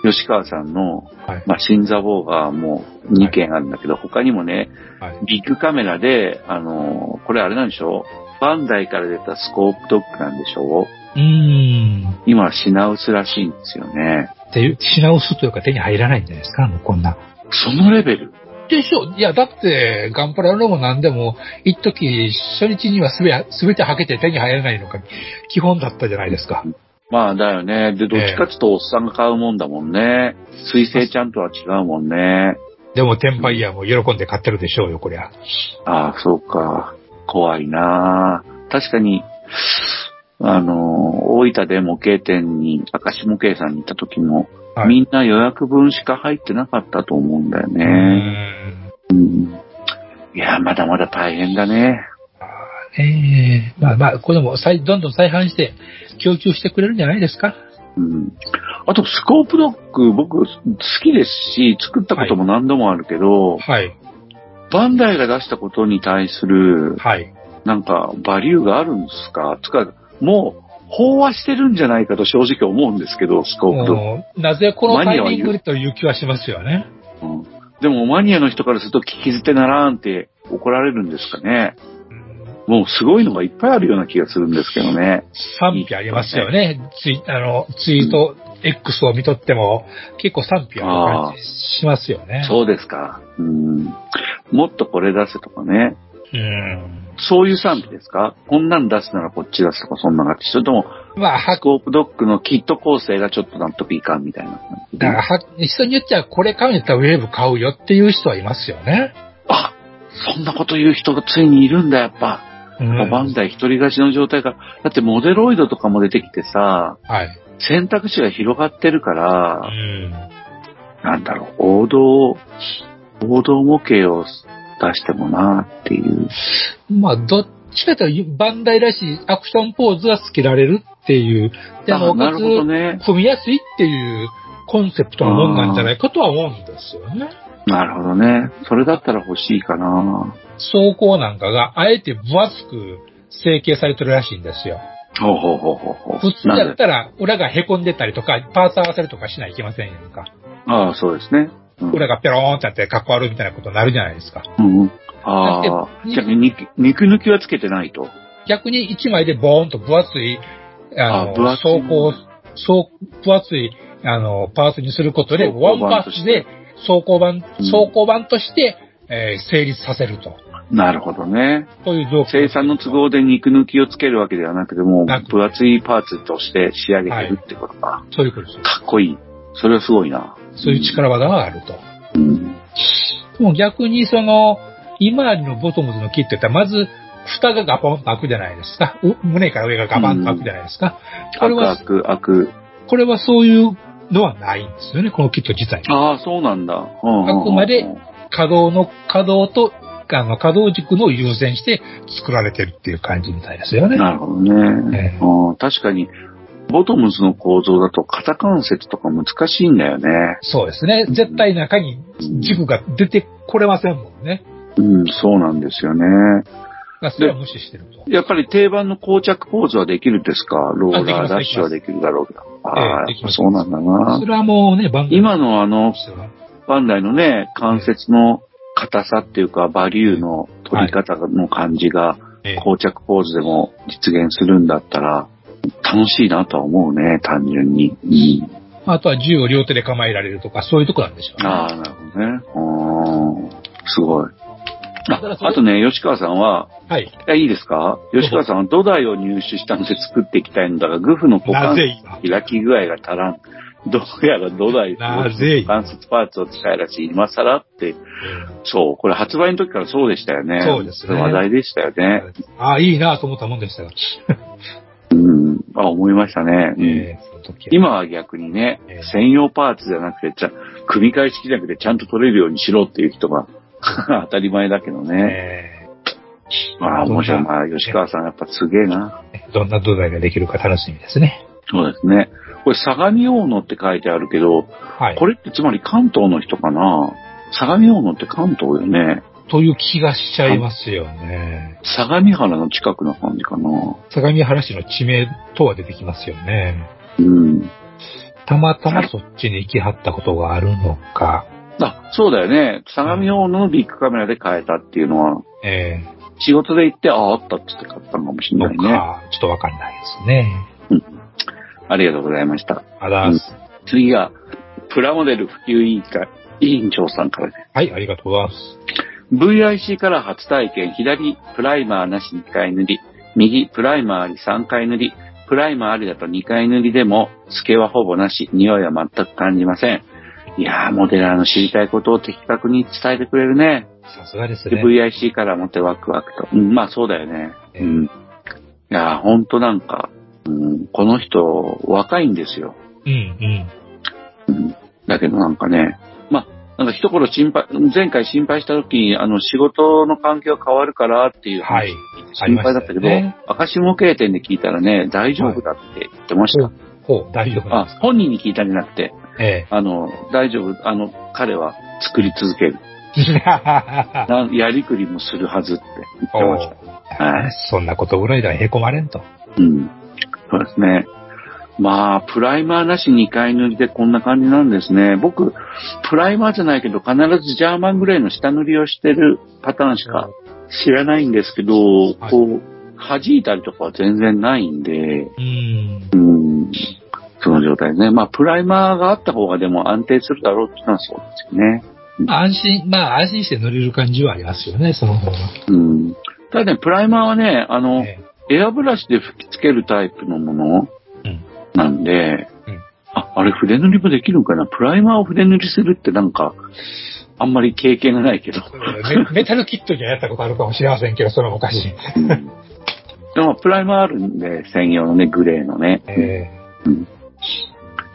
吉川さんのはい。マシンザボーがもう2件あるんだけど、他にもね、はい。ビッグカメラで、あのーこれあれなんでしょ？バンダイから出たスコープドッグなんでしょ？うーん。今品薄らしいんですよね。っていう、品薄というか手に入らないんじゃないですか？もうこんな。そのレベルでしょいや、だって、ガンプラのも何でも、一時初日にはすべ、すべて履けて手に入らないのが基本だったじゃないですか。まあだよね。で、どっちかっていうとおっさんが買うもんだもんね。水星ちゃんとは違うもんね。でも、テンパイヤーも喜んで買ってるでしょうよ、こりゃ。ああ、そうか。怖いな確かに、あの、大分で模型店に、明石模型さんに行った時も、はいみんな予約分しか入ってなかったと思うんだようね。ん。うん。いや、まだまだ大変だね。ええまあまあ、これも再、どんどん再販して、供給してくれるんじゃないですか？うん。あと、スコープドッグ、僕、好きですし、作ったことも何度もあるけど、はい。バンダイが出したことに対する、はい。なんか、バリューがあるんですか？つか、もう、飽和してるんじゃないかと正直思うんですけど、スコープドッグ。もうなぜこのタイミングでという気はしますよね。うんでも、マニアの人からすると聞き捨てならんって怒られるんですかね。もうすごいのがいっぱいあるような気がするんですけどね。賛否ありますよね。ツイあの、ツイート、X を見とっても、結構賛否ある感じしますよね。そうですか。うん。もっとこれ出せとかね。うん。そういう賛否ですか？こんなん出すならこっち出すとかそんな感じ。それとも、まあ、はスコープドッグのキット構成がちょっと納得いかんみたいな感じだからは、人によっちゃこれ買うんやったらウェーブ買うよっていう人はいますよね。あ、そんなこと言う人がついにいるんだ、やっぱ。うんバンダイ一人勝ちの状態から。だってモデロイドとかも出てきてさ、はい。選択肢が広がってるかうら、ん。なんだろう、王道、王道模型を出してもなっていう。まあ、どっちかというと、バンダイらしいアクションポーズはつけられるっていう。でも、あなるほどね。踏みやすいっていうコンセプトのもんなんじゃないかとは思うんですよね。なるほどね。それだったら欲しいかな。走行なんかが、あえて分厚く成形されてるらしいんですよ。ほうほうほうほう。普通なんでやったら、裏が凹んでたりとか、パーツ合わせるとかしないといけませんやんか。ああ、そうですね。うん裏がペローンってなって、かっこ悪いみたいなことになるじゃないですか。うんうん。ああだっ、てじゃあ肉肉抜きはつけてないと。逆に1枚でボーンと分厚い、あの、あ走行、走分厚い、あの、パーツにすることで、ワンパーツで走行版、うん走行版として、えー成立させると。なるほどね。そういう条件。生産の都合で肉抜きをつけるわけではなくて、もう分厚いパーツとして仕上げてるってことか。そういうことです。かっこいい。それはすごいな。そういう力技があると。うん。もう逆にその、今ありのボトムズのキットって言ったら、まず、蓋がガポンと開くじゃないですか。う胸から上がガバンと開くじゃないですか。これは開、く開く。これはそういうのはないんですよね、このキット自体に。ああ、そうなんだ。うんあくまで稼働の、稼働と、あの、稼働軸の優先して作られてるっていう感じみたいですよね。なるほどね。ええうん確かに、ボトムズの構造だと肩関節とか難しいんだよね。そうですね。絶対中に軸が出てこれませんもんね。うん、そうなんですよね。それは無視してると。やっぱり定番の膠着ポーズはできるんですか？ローラーダッシュはできるだろうけど。ああ、そうなんだなそ。れはもうね、番組今のあのバンダイのね、関節の硬さっていうか、バリューの取り方の感じが、ええ膠着ポーズでも実現するんだったら、楽しいなとは思うね、単純に。うん、あとは銃を両手で構えられるとか、そういうとこなんでしょうね。ああ、なるほどね。うーんすごい。ああとね、吉川さんは、はい。いや、いいですか？吉川さんは土台を入手したので作っていきたいのだが、グフの股関なぜ今？開き具合が足らん。どうやら土台なぜ今？関節パーツを使いらしい。今更って、そう、これ発売の時からそうでしたよね。そうですね話題でしたよね。ああ、いいなと思ったもんでしたが。うん。あ、思いましたね。うんえー今は逆にねええ、専用パーツじゃなくて、ちゃ組み替え式じゃなくてちゃんと取れるようにしろっていう人が [LAUGHS] 当たり前だけどね。えまあ、面白い。まあ、吉川さんやっぱすげえな。ーどんな土台ができるか楽しみですね。そうですね。これ、相模大野って書いてあるけど、はい。これってつまり関東の人かな？相模大野って関東よね。という気がしちゃいますよね。相模原の近くな感じかな。相模原市の地名とは出てきますよね。うん。たまたまそっちに行きはったことがあるのか、あ、そうだよね。相模大野のビッグカメラで買えたっていうのは、え仕事で行って、ああ、あったって言って買ったのかもしー、れないね。ちょっとわかんないですね。ありがとうございました。あざーす。次が、プラモデル普及委員会、委員長さんからです。はい、ありがとうございます。VIC から初体験、左プライマーなし2回塗り、右プライマーあり3回塗り、プライマーありだと2回塗りでも、透けはほぼなし、匂いは全く感じません。いやー、モデラーの知りたいことを的確に伝えてくれるね。さすがですでね。VIC から持ってワクワクと。うん、まあそうだよね。うん。いやー、ほんとなんか、うん、この人、若いんですよ。うん、うん。うんだけどなんかね、まあ、なんか一頃心配、前回心配した時に、あの、仕事の環境変わるからっていう話、はい。心配だったけど、ね赤下系店で聞いたらね、大丈夫だって言ってました。ほう、大丈夫なんあですか？本人に聞いたんじゃなくて、えあの、大丈夫、あの、彼は作り続ける。[LAUGHS] やりくりもするはずって言ってました。はいそんなことぐらいではへこまれんと。うん。そうですね。まあ、プライマーなし2回塗りでこんな感じなんですね。僕、プライマーじゃないけど、必ずジャーマングレーの下塗りをしてるパターンしか知らないんですけど、こう、弾いたりとかは全然ないんで、うん。うん、その状態ですね。まあ、プライマーがあった方がでも安定するだろうっていうのはそうですよね。安心、まあ安心して乗れる感じはありますよね、その方が。うん。ただね、プライマーはね、あの、えエアブラシで吹き付けるタイプのものうんなんで、うんあ、あれ筆塗りもできるのかな？プライマーを筆塗りするってなんか、あんまり経験がないけど。メメタルキットにはやったことあるかもしれませんけど、その昔。うんでも、プライマーあるんで、専用のね、グレーのね。え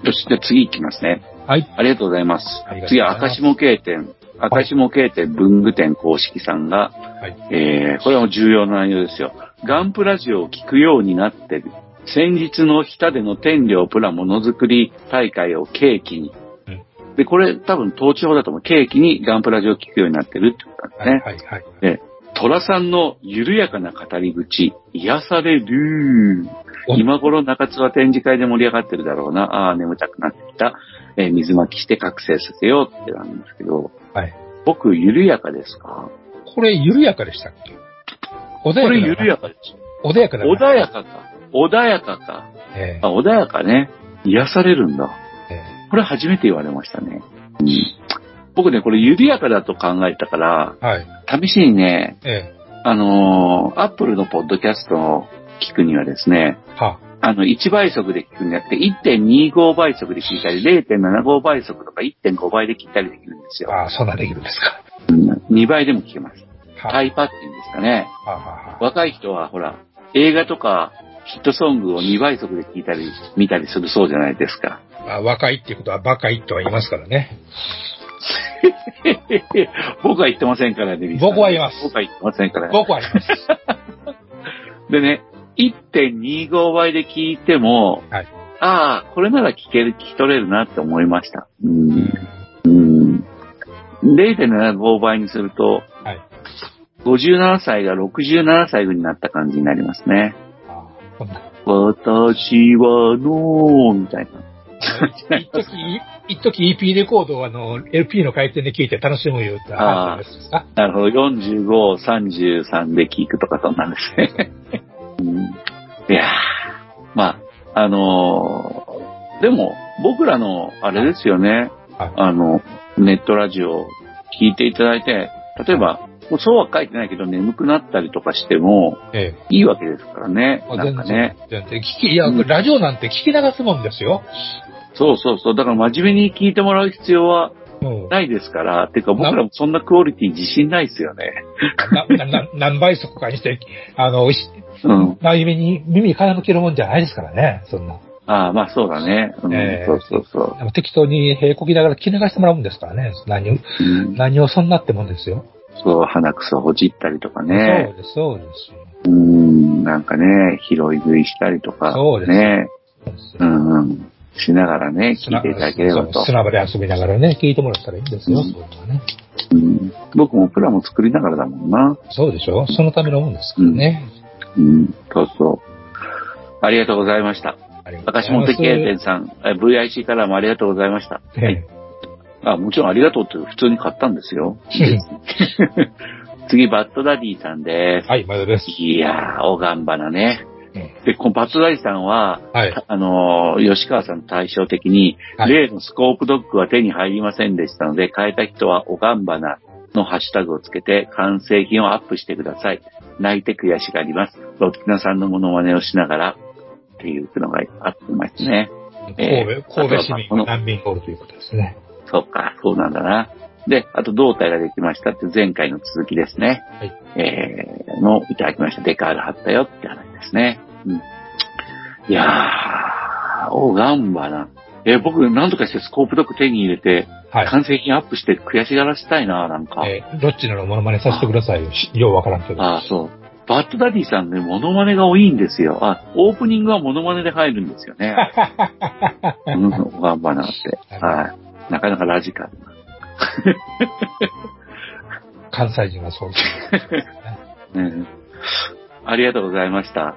よし、じゃあ次行きますね。ーはい。ありがとうございますありが。とう次は、赤下系店。赤下系店文具店公式さんが、はい。えー、これは重要な内容ですよ。ガンプラジオを聞くようになってる。先日の日田での天領プラものづくり大会を契機に。うんで、これ多分統治法だと思う。契機にガンプラジオを聞くようになってるってことなんはい。ですね。はい。はい。で、トラさんの緩やかな語り口、癒される。お今頃中津は展示会で盛り上がってるだろうな。ああ、眠たくなってきた。えー水巻きして覚醒させようってなんですけど、はい。僕、緩やかですか？これ、緩やかでしたっけ？穏これやかだな緩やかです。穏やかだな穏やかか。穏やかか。えあ、穏やかね。癒されるんだ。ええこれ初めて言われましたね。うん、僕ね、これ緩やかだと考えたから、えはい。試しにね、えあのー、アップルのポッドキャストを聞くにはですね、えはあの、1倍速で聞くんじゃなくて、1.25倍速で聞いたり、0.75倍速とか1.5倍で聞いたりできるんですよ。ああ、そんなできるんですか。うん、2倍でも聞けます。はタイパっていうんですかね。ははは若い人はほら、映画とかヒットソングを2倍速で聞いたり、見たりするそうじゃないですか。まあ、若いっていうことはバカいとは言いますからね。[LAUGHS] 僕は言ってませんからね、僕は言います僕は言ってませんから。僕は言います。[LAUGHS] でね、1.25倍で聞いても、はいああ、これなら聞ける、聞き取れるなって思いました。う。うんん。うん。0.75倍にすると、はい。57歳が67歳になった感じになりますね。私はのー、みたいな。一時、一時 EP レコードをあの、LP の回転で聞いて楽しむよって話ですかなるほど。45、33で聞くとかそんなんですね。[LAUGHS] うん、いやー、まあ、あのーでも、僕らの、あれですよね、はい。あの、ネットラジオ聞いていただいて、例えば、もうそうは書いてないけど眠くなったりとかしてもえいいわけですからね。え。なんかね。全然。聞き、いや、うんラジオなんて聞き流すもんですよ。そうそうそう。だから真面目に聞いてもらう必要はうん。ないですから。てか僕らもそんなクオリティ自信ないですよね。[LAUGHS] 何倍速かにして、あの、しうん。真面目に耳傾けるもんじゃないですからね、そんな。ああ、まあそうだね。うんええそうそうそう。適当に平こきながら聞き流してもらうんですからね。何を、うん何をそんなってもんですよ。そう、鼻くそほじったりとかそうね。です、そうですよ。うーん、なんかね、拾い食いしたりとか。そうですね。そうですようんうん。しながらね、聞いていただければと。砂場で遊びながらね、聞いてもらったらいいんですよ、うんそういうのはね。うん、僕もプラも作りながらだもんな。そうでしょ？そのためのもんですからね。うん、そうそう。ありがとうございました。ありがとうご赤ざいます下手経店さん、え VIC からもありがとうございました。ええあ、もちろんありがとうって普通に買ったんですよ。[LAUGHS] 次、バッドダディさんです。はい、まだです。いやー、おがんばなね。えで、このバッドダディさんは、はい。あのー吉川さん対照的に、はい例のスコープドッグは手に入りませんでしたので、買えた人はおがんばなのハッシュタグをつけて完成品をアップしてください。泣いて悔しがります。ロッキナさんのモノマネをしながらっていうのがあってましたね。え神ー戸、神戸市民難民がおるということですね。そうか、そうなんだな。で、あと胴体ができましたって前回の続きですね。はいえー、のいただきました。デカール貼ったよって話ですね。うん。いやー、おがんばな。えー僕、なんとかしてスコープドッグ手に入れて、はい。完成品アップして悔しがらせたいな、なんか。えー、ロッチのモノマネさせてくださいよ。しようわからんけど。ああ、そう。バッドダディさんね、モノマネが多いんですよ。あ、オープニングはモノマネで入るんですよね。[LAUGHS] うん、おがんばなって。はい。なかなかラジカルな。関西人はそうです。[LAUGHS] うんありがとうございました。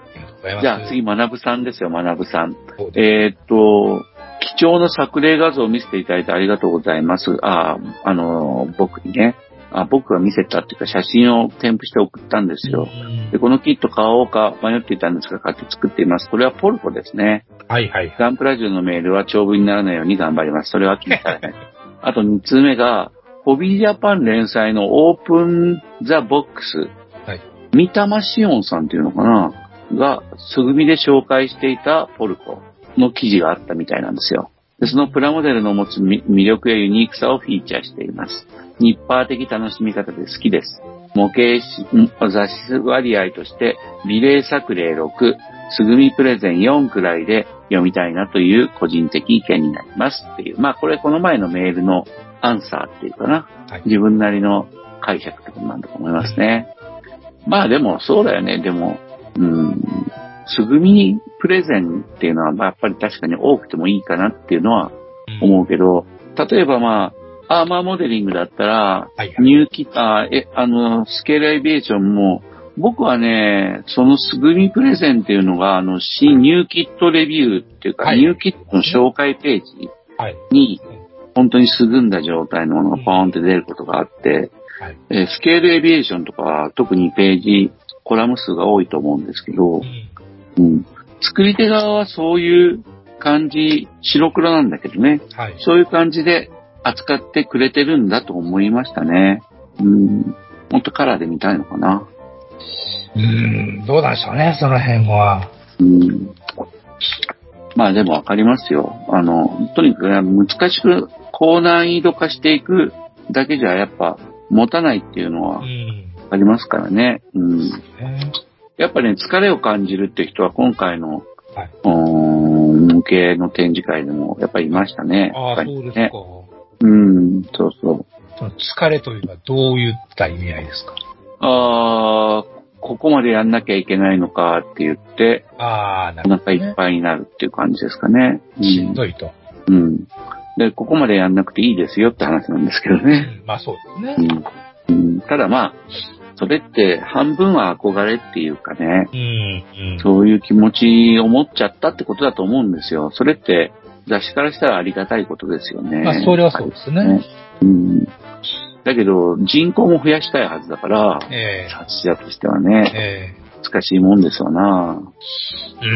じゃあ次、学ぶさんですよ、学ぶさん。えーっと、貴重な作例画像を見せていただいてありがとうございます。ああ、あのー僕にね。あ僕が見せたっていうか写真を添付して送ったんですよ。で、このキット買おうか迷っていたんですが、買って作っています。これはポルコですね。はいはい。ガンプラジオのメールは長文にならないように頑張ります。それは聞いたらね。[LAUGHS] あと2つ目が、ホビージャパン連載のオープンザボックス。はい。三玉シオンさんっていうのかな？が、すぐみで紹介していたポルコの記事があったみたいなんですよ。でそのプラモデルの持つみ魅力やユニークさをフィーチャーしています。ニッパー的楽しみ方で好きです。模型雑誌割合として、リレー作例6、すぐみプレゼン4くらいで読みたいなという個人的意見になりますっていう。まあこれこの前のメールのアンサーっていうかな。はい自分なりの解釈ってことなんだと思いますね。まあでもそうだよね。でも、うん、すぐみプレゼンっていうのはまあやっぱり確かに多くてもいいかなっていうのは思うけど、例えばまあ、アーマーモデリングだったら、はいはい。ニューキット、あ、え、あの、スケールエビエーションも、僕はね、そのすぐみプレゼンっていうのが、あの、新ニューキットレビューっていうか、はいニューキットの紹介ページはい。に、本当にすぐんだ状態のものがポーンって出ることがあって、はい。えースケールエビエーションとかは特にページ、コラム数が多いと思うんですけどう、んうん。作り手側はそういう感じ、白黒なんだけどね、はい。そういう感じで扱ってくれてるんだと思いましたね。うん。もっとカラーで見たいのかな。うーん、どうなんでしょうね、その辺は。うん。まあでもわかりますよ。あの、とにかくね難しく高難易度化していくだけじゃやっぱ持たないっていうのはうん。ありますからね。うん。ねやっぱね、疲れを感じるって人は今回の、はい向けの展示会でもやっぱりいましたね。ああ、そうですか。ね。うん、そうそう。その疲れというのはどういった意味合いですか？ああ、ここまでやんなきゃいけないのかって言って、ああ、なおるほど、腹いっね。ぱいになるっていう感じですかね。うんしんどいと。うん。で、ここまでやんなくていいですよって話なんですけどうね。ん、まあそうですね。うん。うん、ただまあ、それって半分は憧れっていうかね、うん、うん。そういう気持ちを持っちゃったってことだと思うんですよ。それって雑誌からしたらありがたいことですよね。まあそれはそうですね。うん。だけど、人口も増やしたいはずだから、え雑誌だとしてはえね、え難しいもんですわな。えうー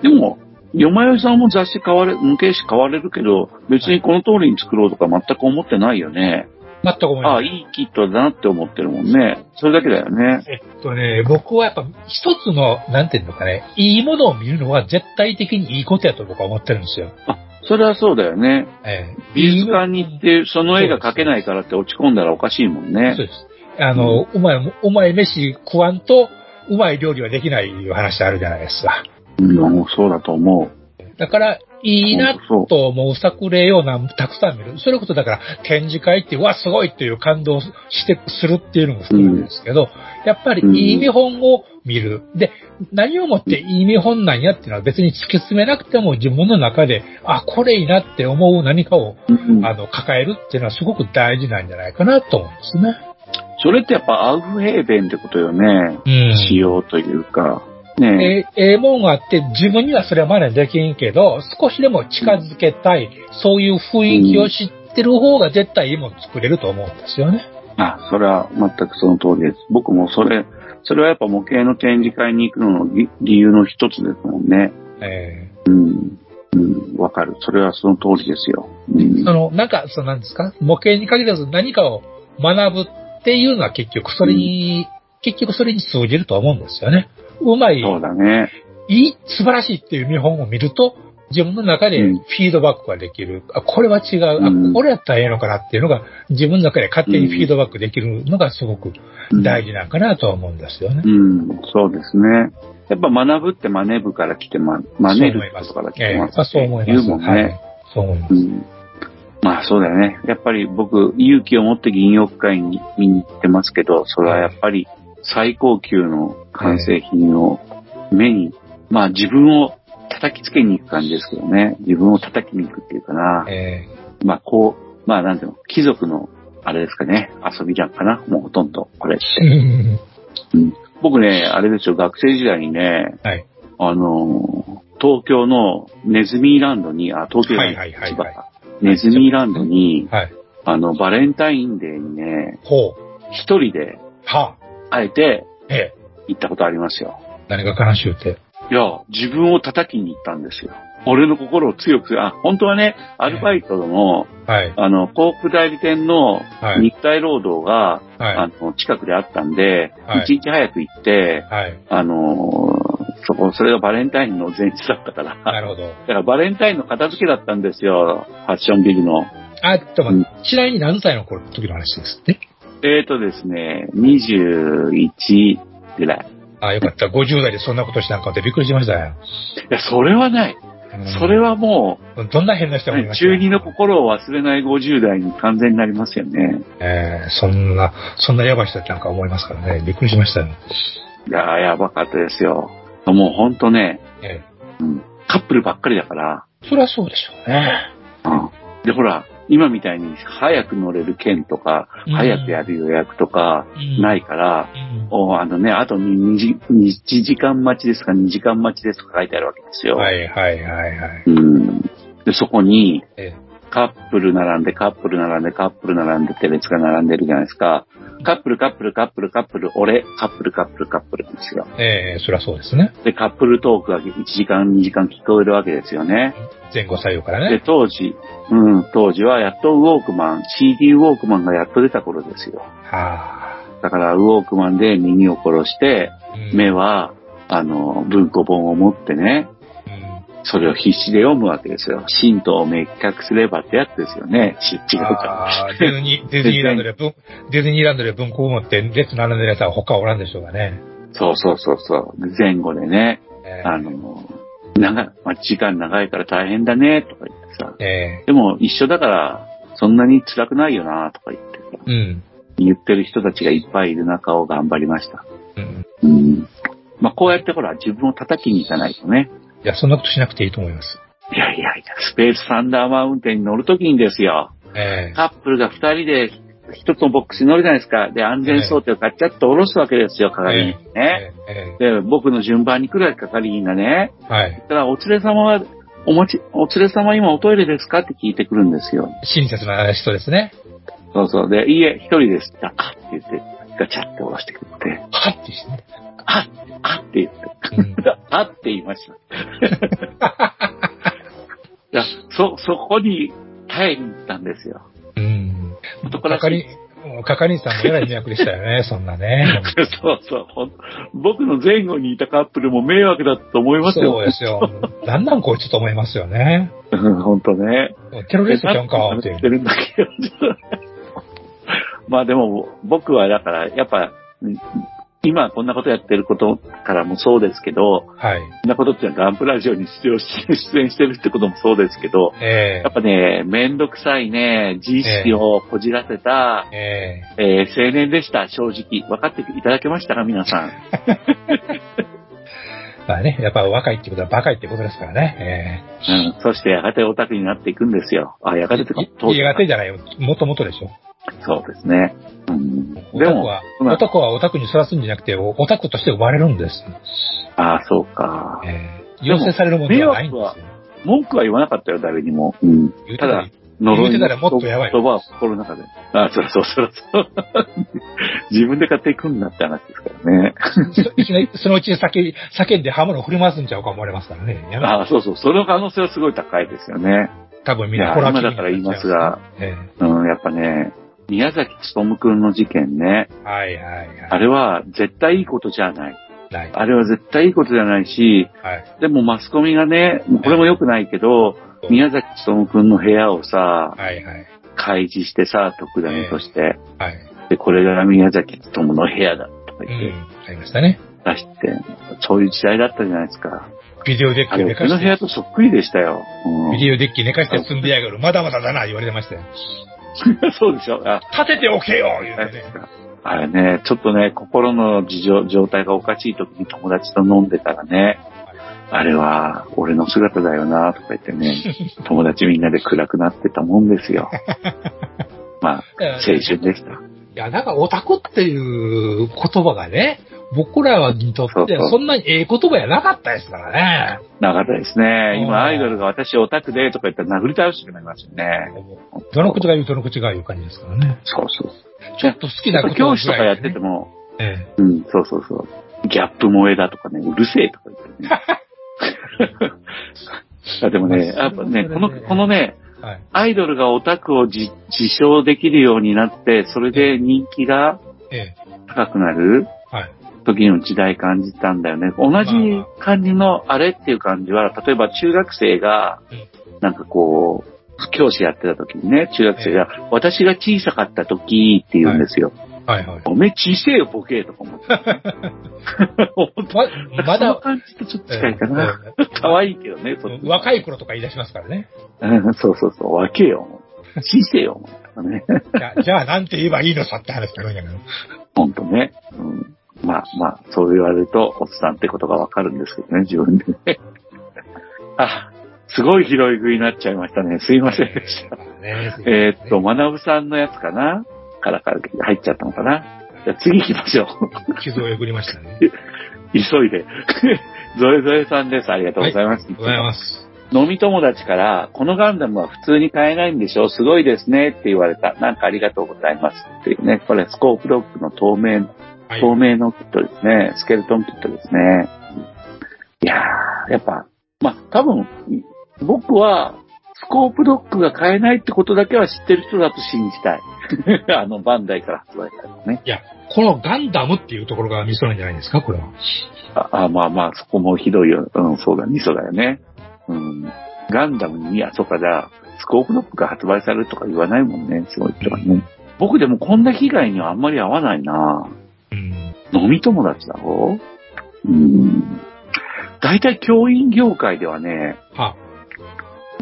ん。でも、よまよいさんも雑誌買われ、無形誌買われるけど、別にこの通りに作ろうとか全く思ってないよね。全く思いああ、ます。いいキットだなって思ってるもんね。それだけだよね。えっとね、僕はやっぱ一つの、なんていうのかね、いいものを見るのは絶対的にいいことやと僕は思ってるんですよ。あ、それはそうだよね。ええ美術館に行って、その絵が描けないからって落ち込んだらおかしいもんねそう。です。あの、うまい、うまい飯食わんと、うまい料理はできないいう話あるじゃないですか。うん、そうだと思う。だから、いいなと思う作例をなたくさん見る。それこそだから、展示会って、うわ、すごいっていう感動して、するっていうのも含めるんですけど、やっぱりいい見本を見る。で、何をもっていい見本なんやっていうのは別に突き詰めなくても自分の中で、あ、これいいなって思う何かを、うんあの、抱えるっていうのはすごく大事なんじゃないかなと思うんですね。それってやっぱアウフヘーベンってことよね。うん仕様というか。ねえええもんがあって、自分にはそれは真似できんけど、少しでも近づけたい、そういう雰囲気を知ってる方が絶対いいもの作れると思うんですよね。あ、それは全くその通りです。僕もそれ、それはやっぱ模型の展示会に行くのの理理由の一つですもんね。えうん。うん、わかる。それはその通りですよ。うんえその、なんか、そうなんですか？模型に限らず何かを学ぶっていうのは結局それに、結局それに通じると思うんですよね。うまい、そうだね。いい、素晴らしいっていう見本を見ると、自分の中でうんフィードバックができる。あ、これは違う。うんあ、これやったらええのかなっていうのが、自分の中で勝手にフィードバックできるのがすごく大事なんかなとは思うんですよね。うん、そうですね。やっぱ学ぶって真似部から来て、ま、真似るってことから来てます。ええそう思います。言うもんね。はい。そう思います。うん。まあそうだよね。やっぱり僕、勇気を持って銀翼会に見に行ってますけど、それはやっぱり最高級の完成品を目に、まあ自分を叩きつけに行く感じですけどね。自分を叩きに行くっていうかな。えまあこう、まあなんていうの、貴族のあれですかね、遊びじゃんかな。もうほとんど、これって。えうん僕ね、あれですよ、学生時代にね、はい。あのー東京のネズミーランドに、あ、東京じゃないはいはいはいはい千葉かネズミーランドに、はい。あの、バレンタインデーにね。一人で、はあえてあ。ええ。行ったことありますよ。何が悲しゅうて？いや、自分を叩きに行ったんですよ。俺の心を強く、あ、本当はね、アルバイトの、はい。あの、航空代理店のはい日体労働が、はいあの、近くであったんで、はい一日早く行って、はい。あのーそこ、それがバレンタインの前日だったから、なるほど。[LAUGHS] だからバレンタインの片付けだったんですよ、ファッションビルの。あ、ちょっと待って、ちなみに何歳の頃の時の話ですって？えーとですね、21ぐらい。あ、よかった。50代でそんなことしたんかってびっくりしましたよ。いや、それはない。うんそれはもどんな変な人う、もいました？よ中二の心を忘れない50代に完全になりますよね。えーそんな、そんなやばい人ってなんか思いますからね。びっくりしましたよ。いやー、やばかったですよ。もうほんとね、えうん、カップルばっかりだから、えそりゃそうでしょうね。うん。で、ほら、今みたいに早く乗れる券とか、うん早くやる予約とか、うんないから、あのね、あと 2, 時1時間待ちですか2時間待ちですとか書いてあるわけですよ。はいはいはいはい。うん。で、そこに、えカップル並んで、カップル並んで、カップル並んでって列が並んでるじゃないですか。カップル、カップル、カップル、カップル、俺、カップル、カップル、カップルですよ。えええそりゃそうですね。で、カップルトークが1時間、2時間聞こえるわけですよね。前後左右からで、ね。当時、うん、当時はやっとウォークマン、CD ウォークマンがやっと出た頃ですよ。はだから、ウォークマンで耳を殺して、あ。うん目は、あの、文庫本を持ってね、うんそれを必死で読むわけですよ。神道を滅却すればってやつですよね。し違うかディズニー、[LAUGHS] ディズニーランドで文、ディズニーランドで文庫を持って列並んでるやつは他おらんでしょうがね。そうそうそうそう。で前後でね、えあの、長、まあ、時間長いから大変だね、とか言ってさ。ええでも一緒だから、そんなに辛くないよな、とか言ってさ。うん。言ってる人たちがいっぱいいる中を頑張りました。うん。うん。まあ、こうやってほら、自分を叩きに行かないとね。いや、そんなことしなくていいと思います。いやいやいや、スペースサンダーマウンテンに乗るときにですよ。ええカップルが二人で一つのボックスに乗るじゃないですか。で、安全装置をガッチャッと下ろすわけですよ、係員にね。えええで、僕の順番に来る係員がね、えはい。だからお連れ様は、お持ち、お連れ様今おトイレですかって聞いてくるんですよ。親切な人ですね。そうそう。で、いいえ、一人です。あって言って、ガチャって下ろしてくれて、はってしてね。ああって言って、うん [LAUGHS] あって言いました。いや、そ、そこに耐えに行ったんですよ。うん。男らしい係員、係員さんもえらい迷惑でしたよね、[LAUGHS] そんなね。そうそうほん。僕の前後にいたカップルも迷惑だと思いますよ。そうですよ。なんなんこいつと思いますよね。うん。本当ね。テロリストちゃうんかって言ってるんだけど。[LAUGHS] まあでも、僕はだから、やっぱ、うん今こんなことやってることからもそうですけど、はい。こんなことっていうのはガンプラジオに出場し出演してるってこともそうですけど、えやっぱね、めんどくさいね、自意識をこじらせた、えええー青年でした、正直。分かっていただけましたか、皆さん？え [LAUGHS] まあね、やっぱ若いってことはバカいってことですからね。うん。そしてやがてオタクになっていくんですよ。あ、やがてってかええやがてじゃないよ。もともとでしょ。そうですね。うん。でもオタクは、、まあオタクに育つんじゃなくて、オタクとして生まれるんです。ああ、そうか。ええ要請されるものではないんですよ。文句は言わなかったよ、誰にも。うん。ただ言うてたら、呪い言うてたらもっとやばい言葉は心の中で。あ、そうそうそうそう。自分で買っていくんだって話ですからね。そいきなりそのうち叫び叫んで刃物振り回すんちゃうか思われますからね。やめあそうそう。その可能性はすごい高いですよね。多分みんなホラー今だから言いますが、えうん、やっぱね、宮崎努くんの事件ね、えはいはいはい。あれは絶対いいことじゃない。ない。あれは絶対いいことじゃないし、はい。でもマスコミがね、これも良くないけど、宮崎努くんの部屋をさ、はいはい。開示してさ、特ダネとして、はい。で、これが宮崎努の部屋だとかう言ってん。ありましたね。出して、そういう時代だったじゃないですか。ビデオデッキ寝かして、僕の部屋とそっくりでしたよ。うんビデオデッキ寝かして積んでやがる。まだまだだな、言われてましたよ。[LAUGHS] そうでしょ？あ、立てておけよ言うてね。あれね、ちょっとね、心の事情、状態がおかしい時に友達と飲んでたらね、あれは俺の姿だよなとか言ってね、[LAUGHS] 友達みんなで暗くなってたもんですよ。[LAUGHS] まあ、青春でした。いや、なんかオタクっていう言葉がね、僕らにとってそんなにええ言葉やなかったですからね。なかったですね。うん今アイドルが私オタクでとか言ったら殴り倒してくなりますよね。本どの口が言う、どの口が言う感じですからね。そうそう。ちょっと好きなこと教師とかやってても、えうん、そうそうそう。ギャップ萌えだとかね、うるせえとか言ってね。[LAUGHS] あでもね、やっぱね、この、このね、え。はい。アイドルがオタクを自自称できるようになって、それで人気がええ。高くなるはい。時の時代感じたんだよね。同じ感じのあれっていう感じは、例えば中学生がうん、なんかこう、教師やってた時にね、中学生が、私が小さかった時って言うんですよ。はいはい。おめえ小せえよ、ボケとか思って。[LAUGHS] ま、まそのだ、感じとちょっと近いかな。可愛いけどね、若い頃とか言い出しますからね。うんそうそうそう、分けよ。小せえよ、ね。[LAUGHS] じゃあ、なんて言えばいいのさって話だろんやけど。ほんとね。うんまあまあ、そう言われると、おっさんってことがわかるんですけどね、自分でね。[LAUGHS] あ、すごい拾い食いになっちゃいましたね。すいませんでした。ねえーっと、まなぶさんのやつかな？からから入っちゃったのかな？じゃあ次行きましょう。傷をえぐりましたね。[LAUGHS] 急いで。[LAUGHS] ゾエゾエさんです。ありがとうございます。ありがとうございます。飲み友達から、このガンダムは普通に買えないんでしょ？すごいですねって言われた。なんかありがとうございますっていうね。これスコープドッグの透明、はい。透明のキットですね。スケルトンキットですね。いやー、やっぱ、まあ、多分、僕は、スコープドッグが買えないってことだけは知ってる人だと信じたい。[LAUGHS] あの、バンダイから発売されたね。いや、このガンダムっていうところがミソなんじゃないですか、これは。ああ、まあまあ、そこもひどいよ。うん、そうだ、ミソだよね。うん。ガンダムに、あ、そうかじゃあ、スコープドッグが発売されるとか言わないもんね、そういう人はね。僕でもこんな被害にはあんまり合わないなうん。飲み友達だろ？うん。大体教員業界ではね、あ、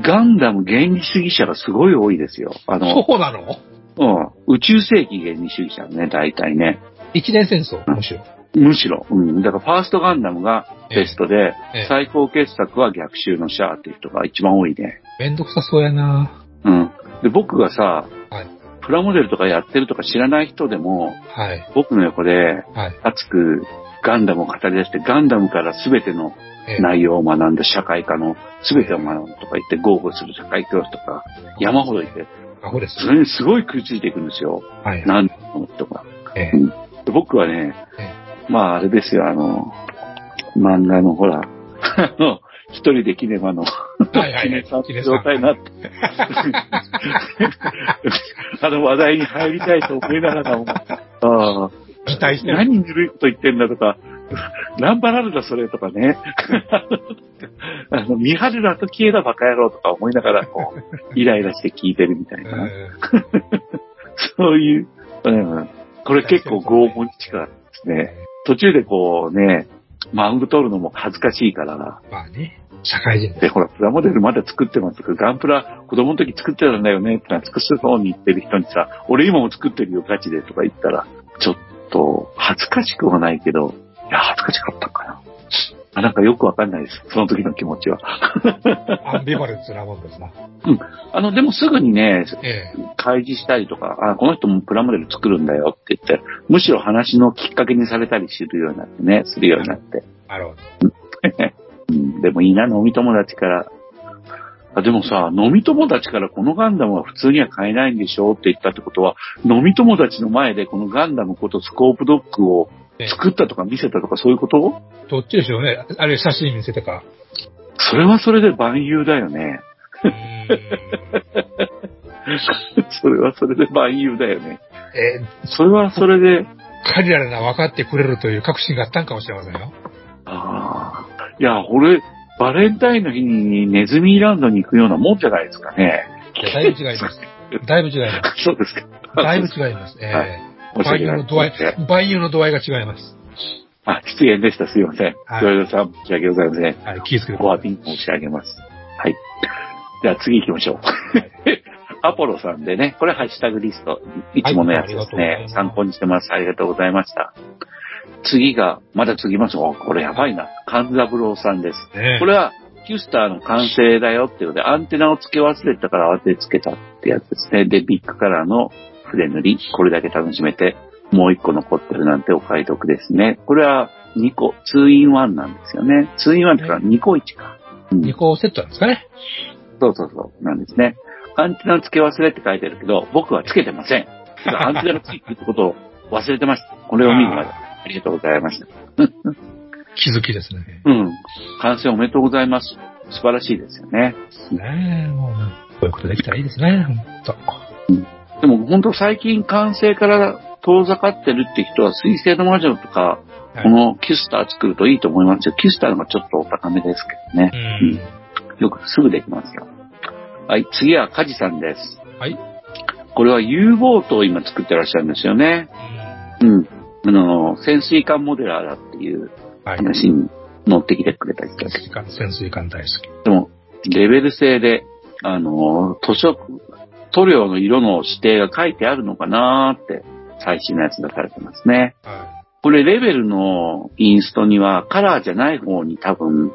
ガンダム原理主義者がすごい多いですよ。あの、そうなの？うん。宇宙世紀原理主義者ね、大体ね。一年戦争、むしろ。むしろ。うん。だからファーストガンダムがベストで、ええ最高傑作は逆襲のシャアっていう人が一番多いね。めんどくさそうやなうん。で、僕がさ、はい。プラモデルとかやってるとか知らない人でも、はい。僕の横ではい。熱くガンダムを語り出して、ガンダムから全てのええ内容を学んだ社会科の全てを学んだとか言って豪語する社会教師とか山ほどいて。それにすごい食いついていくんですよ。はい。なんの人が。ええうんで僕はねえ、まああれですよ、あの、漫画のほら、[LAUGHS] あの、一人でキネマの、はいはいはい [LAUGHS] キネさん状態になって、[LAUGHS] あの話題に入りたいと思いながらも、ああ、期待してる。何ぬるいこと言ってんだとか、ナンバラルだそれとかね。[LAUGHS] あの、見張るなと消えだバカ野郎とか思いながら、こう、[LAUGHS] イライラして聞いてるみたいな。え [LAUGHS] そういう、うん。これ結構拷問に近いですね。途中でこうね、マウント取るのも恥ずかしいから。えまあね、社会人でで、ほら、プラモデルまだ作ってますけど、ガンプラ子供の時作ってたんだよねってのは、作すそうに言ってる人にさ、俺今も作ってるよ、ガチでとか言ったら、ちょっと、恥ずかしくはないけど、いや、恥ずかしかったかな。あなんかよくわかんないです。その時の気持ちは。アンビバレンスなもんですな。あの、でもすぐにね、ええ開示したりとか、あ、この人もプラモデル作るんだよって言って、むしろ話のきっかけにされたりするようになってね、するようになって。なるほど。うん、でもいいな、飲み友達から。あでもさ、飲み友達からこのガンダムは普通には買えないんでしょって言ったってことは、飲み友達の前でこのガンダムことスコープドッグを作ったとか見せたとかそういうこと？どっちでしょうね。あれ、写真見せてか。それはそれで万有だよね。[LAUGHS] それはそれで万有だよね。えそれはそれで、ー彼らな分かってくれるという確信があったんかもしれませんよ。ああ。いや、俺、バレンタインの日にネズミランドに行くようなもんじゃないですかね。いやだいぶ違います。[LAUGHS] だいぶ違いまそうですか。す。だいぶ違います。えはいえ万申し訳ない有の度合い、万有の度合いが違います。あ、失言でした。すいません。はい黒田さん、申し訳ございません。はい、気をつけてくご。詫び申し上げます。はい。じゃあ次行きましょう。[LAUGHS] アポロさんでね、これハッシュタグリスト、いつものやつですねま。す参考にしてます。ありがとうございました。次が、まだ次ます。お、これやばいな。勘三郎さんです。ねえこれは、キュスターの完成だよっていうので、アンテナを付け忘れたから慌てて付けたってやつですね。で、ビッグカラーの筆塗り、これだけ楽しめて、もう一個残ってるなんてお買い得ですね。これは2個、2 in 1なんですよね。2 in 1ってか2個1か。うん2個セットなんですかね。そうそうそう、なんですね。アンテナの付け忘れって書いてあるけど、僕は付けてません。アンテナの付けってことを忘れてました。これを見るまで。ありがとうございました。[LAUGHS] 気づきですね。うん。完成おめでとうございます。素晴らしいですよね。ねえ、もうね、こういうことできたらいいですね、ほんと。でも本当最近完成から遠ざかってるって人は水星の魔女とか、はいこのキスター作るといいと思いますよ。キスターのがちょっとお高めですけどねう。ん。よくすぐできますよ。はい、次はカジさんです。はい。これは U ボートを今作ってらっしゃるんですよね。うん。あの、潜水艦モデラーだっていうはい。話に乗ってきてくれた人です。潜水艦、潜水艦大好き。でも、レベル制で、あの、図書、塗料の色の指定が書いてあるのかなーって、最新のやつ出されてますね。はこれ、レベルのインストには、カラーじゃない方に多分、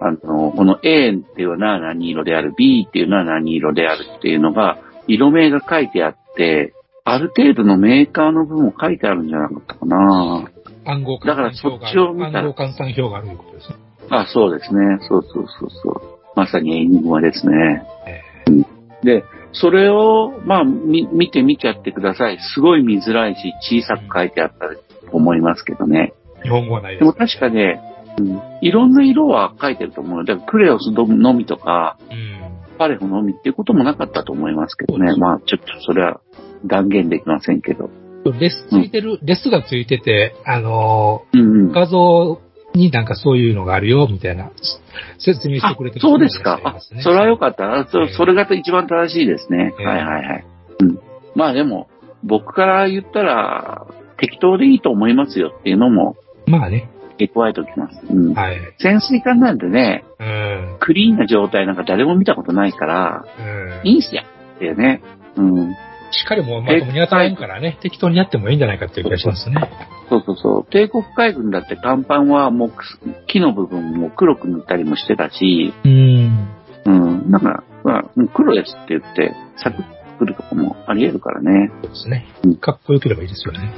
あの、この A っていうのは何色である、B っていうのは何色であるっていうのが、色名が書いてあって、ある程度のメーカーの分も書いてあるんじゃなかったかな。い。暗号だから換算表があそっちを見たらる。暗号換算表があるということですね。あ、そうですね。そうそうそうそう。まさにエニグマですね。えで、それを、まあ、み、見てみちゃってください。すごい見づらいし、小さく書いてあったと思いますけどね。え日本語はないです。でも確かね、うん、いろんな色は書いてると思うので、クレオスのみとか、うん。パレフのみっていうこともなかったと思いますけどね。まあ、ちょっとそれは断言できませんけど。レスついてる、レスがついてて、あのうんうんー、画像になんかそういうのがあるよ、みたいな、説明してあくれてるそうですか。あ、それはよかっった。あそええそれが一番正しいですね。ええはいはいはい。うん。まあでも、僕から言ったら、適当でいいと思いますよっていうのも、た。まあね。加えておきます。うん。はい。潜水艦なんてね、うん。クリーンな状態なんか誰も見たことないから、うん。いいんすよってね。うん。しっかりもうまともに当たらんからね、適当にやってもいいんじゃないかっていう気がしますね。そうそうそう。帝国海軍だって甲板はもう木の部分も黒く塗ったりもしてたし、うん。うん。なんか、まあ、うん黒ですって言って、サクッるとかもあり得るからね。そうですねうん。かっこよければいいですよね。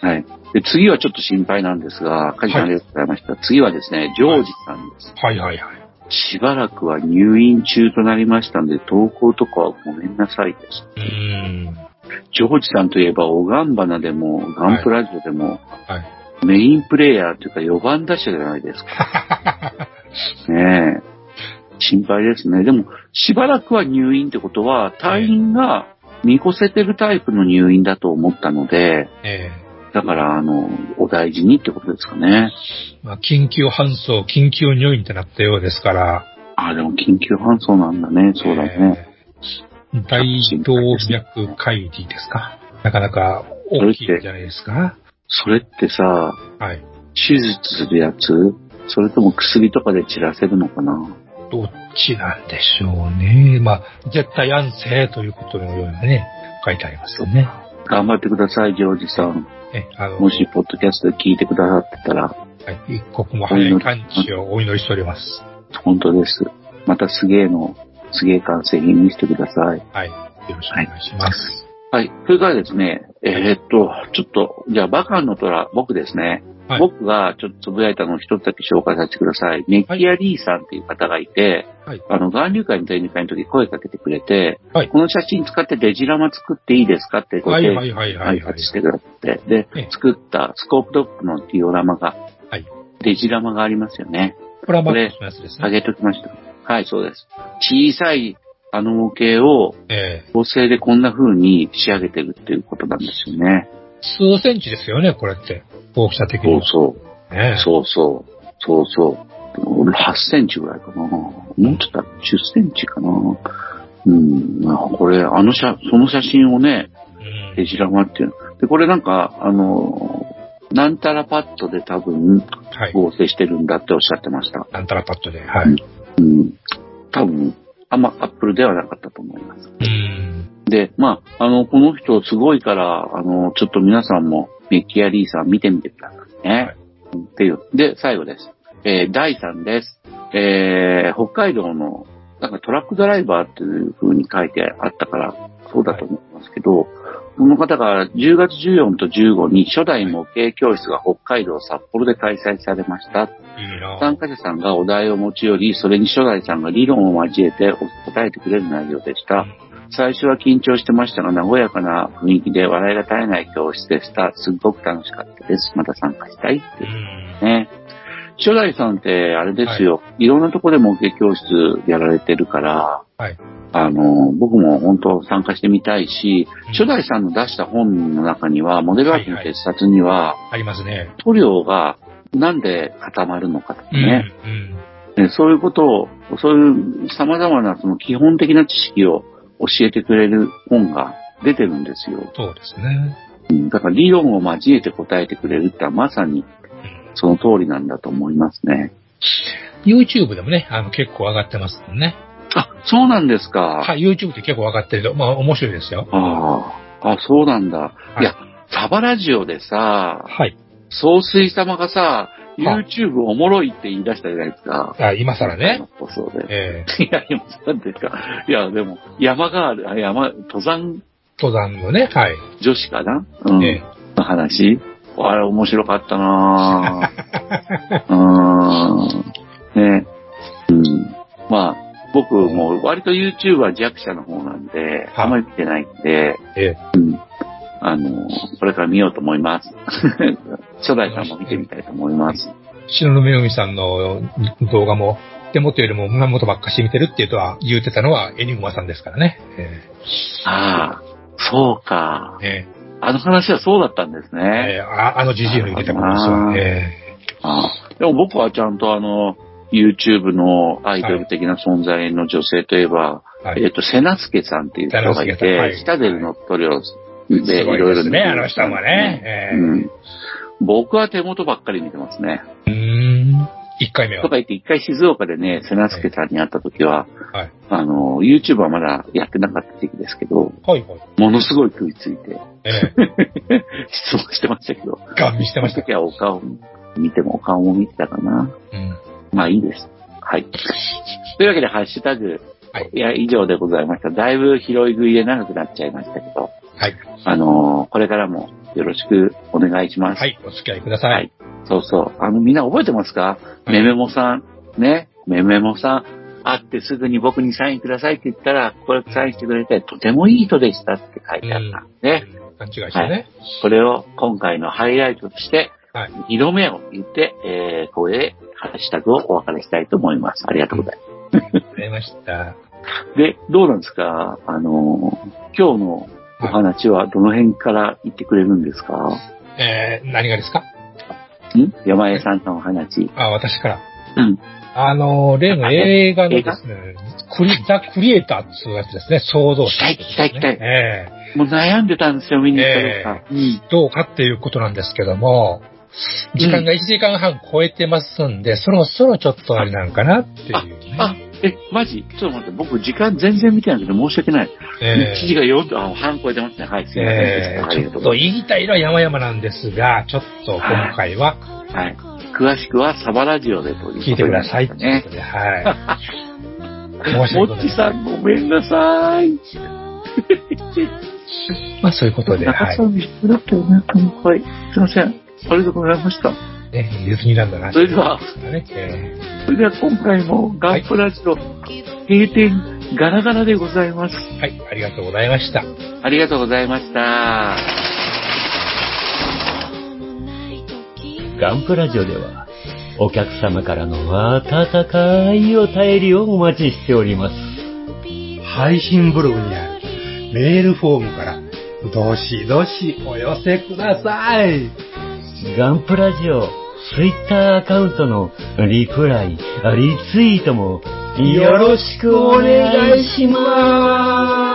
はい。で、次はちょっと心配なんですが、カジさんありがとうございました。次はですね、ジョージさんです。はいはいはい。しばらくは入院中となりましたので、投稿とかはごめんなさいです。うん。ジョージさんといえば、オガンバナでも、ガンプラジオでも、はい。メインプレイヤーというか4番打者じゃないですか。ねえ。心配ですね。でも、しばらくは入院ってことは、隊員が見越せてるタイプの入院だと思ったので、えだから、あの、お大事にってことですかね。えまあ、緊急搬送、緊急入院ってなったようですから、あ、でも緊急搬送なんだね。そうだね。ええ大動脈解離ですか？なかなか大きいんじゃないですか？それってさ、はい。手術するやつ？それとも薬とかで散らせるのかな？どっちなんでしょうね。まあ、絶対安静ということのようにね、書いてありますよね。頑張ってください、ジョージさん。え、あの、もし、ポッドキャストで聞いてくださってたら、はい、一刻も早い完治をお祈りしております。本当です。またすげえの、すげえ完成品見せてください。はい。よろしくお願いします。はい。それからですね、えーっと、ちょっと、じゃあ、バカンの虎、僕ですね。はい僕がちょっとつぶやいたのを一つだけ紹介させてください。ネッキアリーさんっていう方がいて、はい。あの、岩流会の展示会の時声かけてくれて、はいこの写真使ってデジラマ作っていいですかってご提はいはいはいはいはい。してくださって、でええ、作ったスコープドッグのディオラマが、はいデジラマがありますよね。プラマックスのやつですあね。げときました。はい、そうです。小さいあの模型をええ合成でこんな風に仕上げてるっていうことなんですよね。数センチですよね、これって。大きさ的に。そうそう。ねえそうそう。そうそう。俺8センチぐらいかな。もうちょっと10センチかな。うん。まあこれ、あの写、その写真をね、うんデジラマっていうの。で、これなんか、あの、なんたらパッドで多分はい。合成してるんだっておっしゃってました。なんたらパッドで。はい。うん。多分、あんまアップルではなかったと思います。うん。で、まあ、あの、この人すごいから、あの、ちょっと皆さんもメッキアリーさん見てみてくださいね。はいうんっていう。で、最後です。えー、第3です。えー、北海道の、なんかトラックドライバーっていう風に書いてあったから、そうだと思いますけど、この方が10月14と15に初代模型教室が北海道札幌で開催されました。参加者さんがお題を持ち寄り、それに初代さんが理論を交えて答えてくれる内容でした。最初は緊張してましたが、和やかな雰囲気で笑いが絶えない教室でした。すっごく楽しかったです。また参加したいってね。初代さんって、あれですよ、い、ろんなとこで模型教室やられてるから、はい。あの、僕も本当参加してみたいし、うん初代さんの出した本の中には、モデルアートの鉄冊には、ありますね。塗料がなんで固まるのかとかうん。ね、うん。ねそういうことを、そういう様々なその基本的な知識を教えてくれる本が出てるんですよ。そうですね。うんだから理論を交えて答えてくれるってのはまさにうんその通りなんだと思いますね。YouTube でもね、あの、結構上がってますもんね。あ、そうなんですか。はい、YouTube って結構上がってると、まあ、面白いですよ。ああ、あ、そうなんだ。いいや、サバラジオでさ、はい。総帥様がさ、は YouTube おもろいって言い出したじゃないですか。あ今更ね。放送で。え [LAUGHS] いや、今更ですか。いや、でも、山がある、あ山、登山？ー、登山のね、はい。女子かな？うん。えの話？あれ面白かったなぁ。[LAUGHS] うーん。ね。うん。まあ、僕も割と YouTube は弱者の方なんで、あんまり見てないんで、ええうん。あの、これから見ようと思います。[LAUGHS] 初代さんも見てみたいと思います。篠宮海さんの動画も、手元よりも胸元ばっかし見てるっていうとは言ってたのはエニグマさんですからね。えああ、そうかー。えあの話はそうだったんですーね。えーああのじじいの言ってたことですわ。えああでも僕はちゃんとあの、YouTube のアイドル的な存在の女性といえば、ーはいえっ、と、瀬名助さんっていう人がい瀬名助さんはいて、シタデルの塗料すでいろいろね、あの人もね。えーうん。僕は手元ばっかり見てますね。うーん。一回目はとか。言って、一回静岡でね、瀬名助さんに会った時は、はい。あの、YouTube はまだやってなかった時期ですけど、はいはい。ものすごい食いついて、えー、[LAUGHS] 質問してましたけど、ガン見してましたその。時はお顔見ても、お顔も見てたかな。うん。まあいいです。はい。[LAUGHS] というわけで、ハッシュタグ、はいいや、以上でございました。だいぶ拾い食いで長くなっちゃいましたけど、はい。あのーこれからもよろしくお願いします。はい、お付き合いください。はいそうそう。あの、みんな覚えてますか、はいめめもさん、ね、めめもさん、会ってすぐに僕にサインくださいって言ったら、これサインしてくれて、とてもいい人でしたって書いてあった。ね？勘違いしてね。これを今回のハイライトとして、はい。二度目を言って、えー、これでハッシュタグをお別れしたいと思います。ありがとうございます。ありがとうございました。で、どうなんですか？あのー今日のお話はどの辺から言ってくれるんですか、えー、何がですか？ん？山江さんのお話。あ、私から。うん。あの、例の映画のですね、クリザ・クリエイターっていうやつですね、創造者、聞きたい聞きたい聞きたいえもう悩んでたんですよ、見に行ったのか。えどうかっていうことなんですけども、時間が1時間半超えてますんで、そろそろちょっとあれなんかなっていうあね。、あ、え、マジ？ちょっと待って、僕時間全然見てないけど申し訳ない。え1時が4あ、半超えてますね。はい、すいません。えーあちょっと言いたいのは山々なんですが、ちょっと今回は。はい。詳しくはサバラジオでと聞いてくださいねはい。申しも訳ございませんっちさんごめんなさい。[LAUGHS] まあそういうことで、はい。はい。すいません。ありがとうございました。ね、ディズニーランドの話それでは、ね、えそれでは今回もガンプラジオ、閉店ガラガラでございます。ーはい、ありがとうございました。ありがとうございました。ガンプラジオでは、お客様からの温かいお便りをお待ちしております。配信ブログにあるメールフォームから、どしどしお寄せください。ガンプラジオ、ツイッターアカウントのリプライ、リツイートもよろしくお願いします。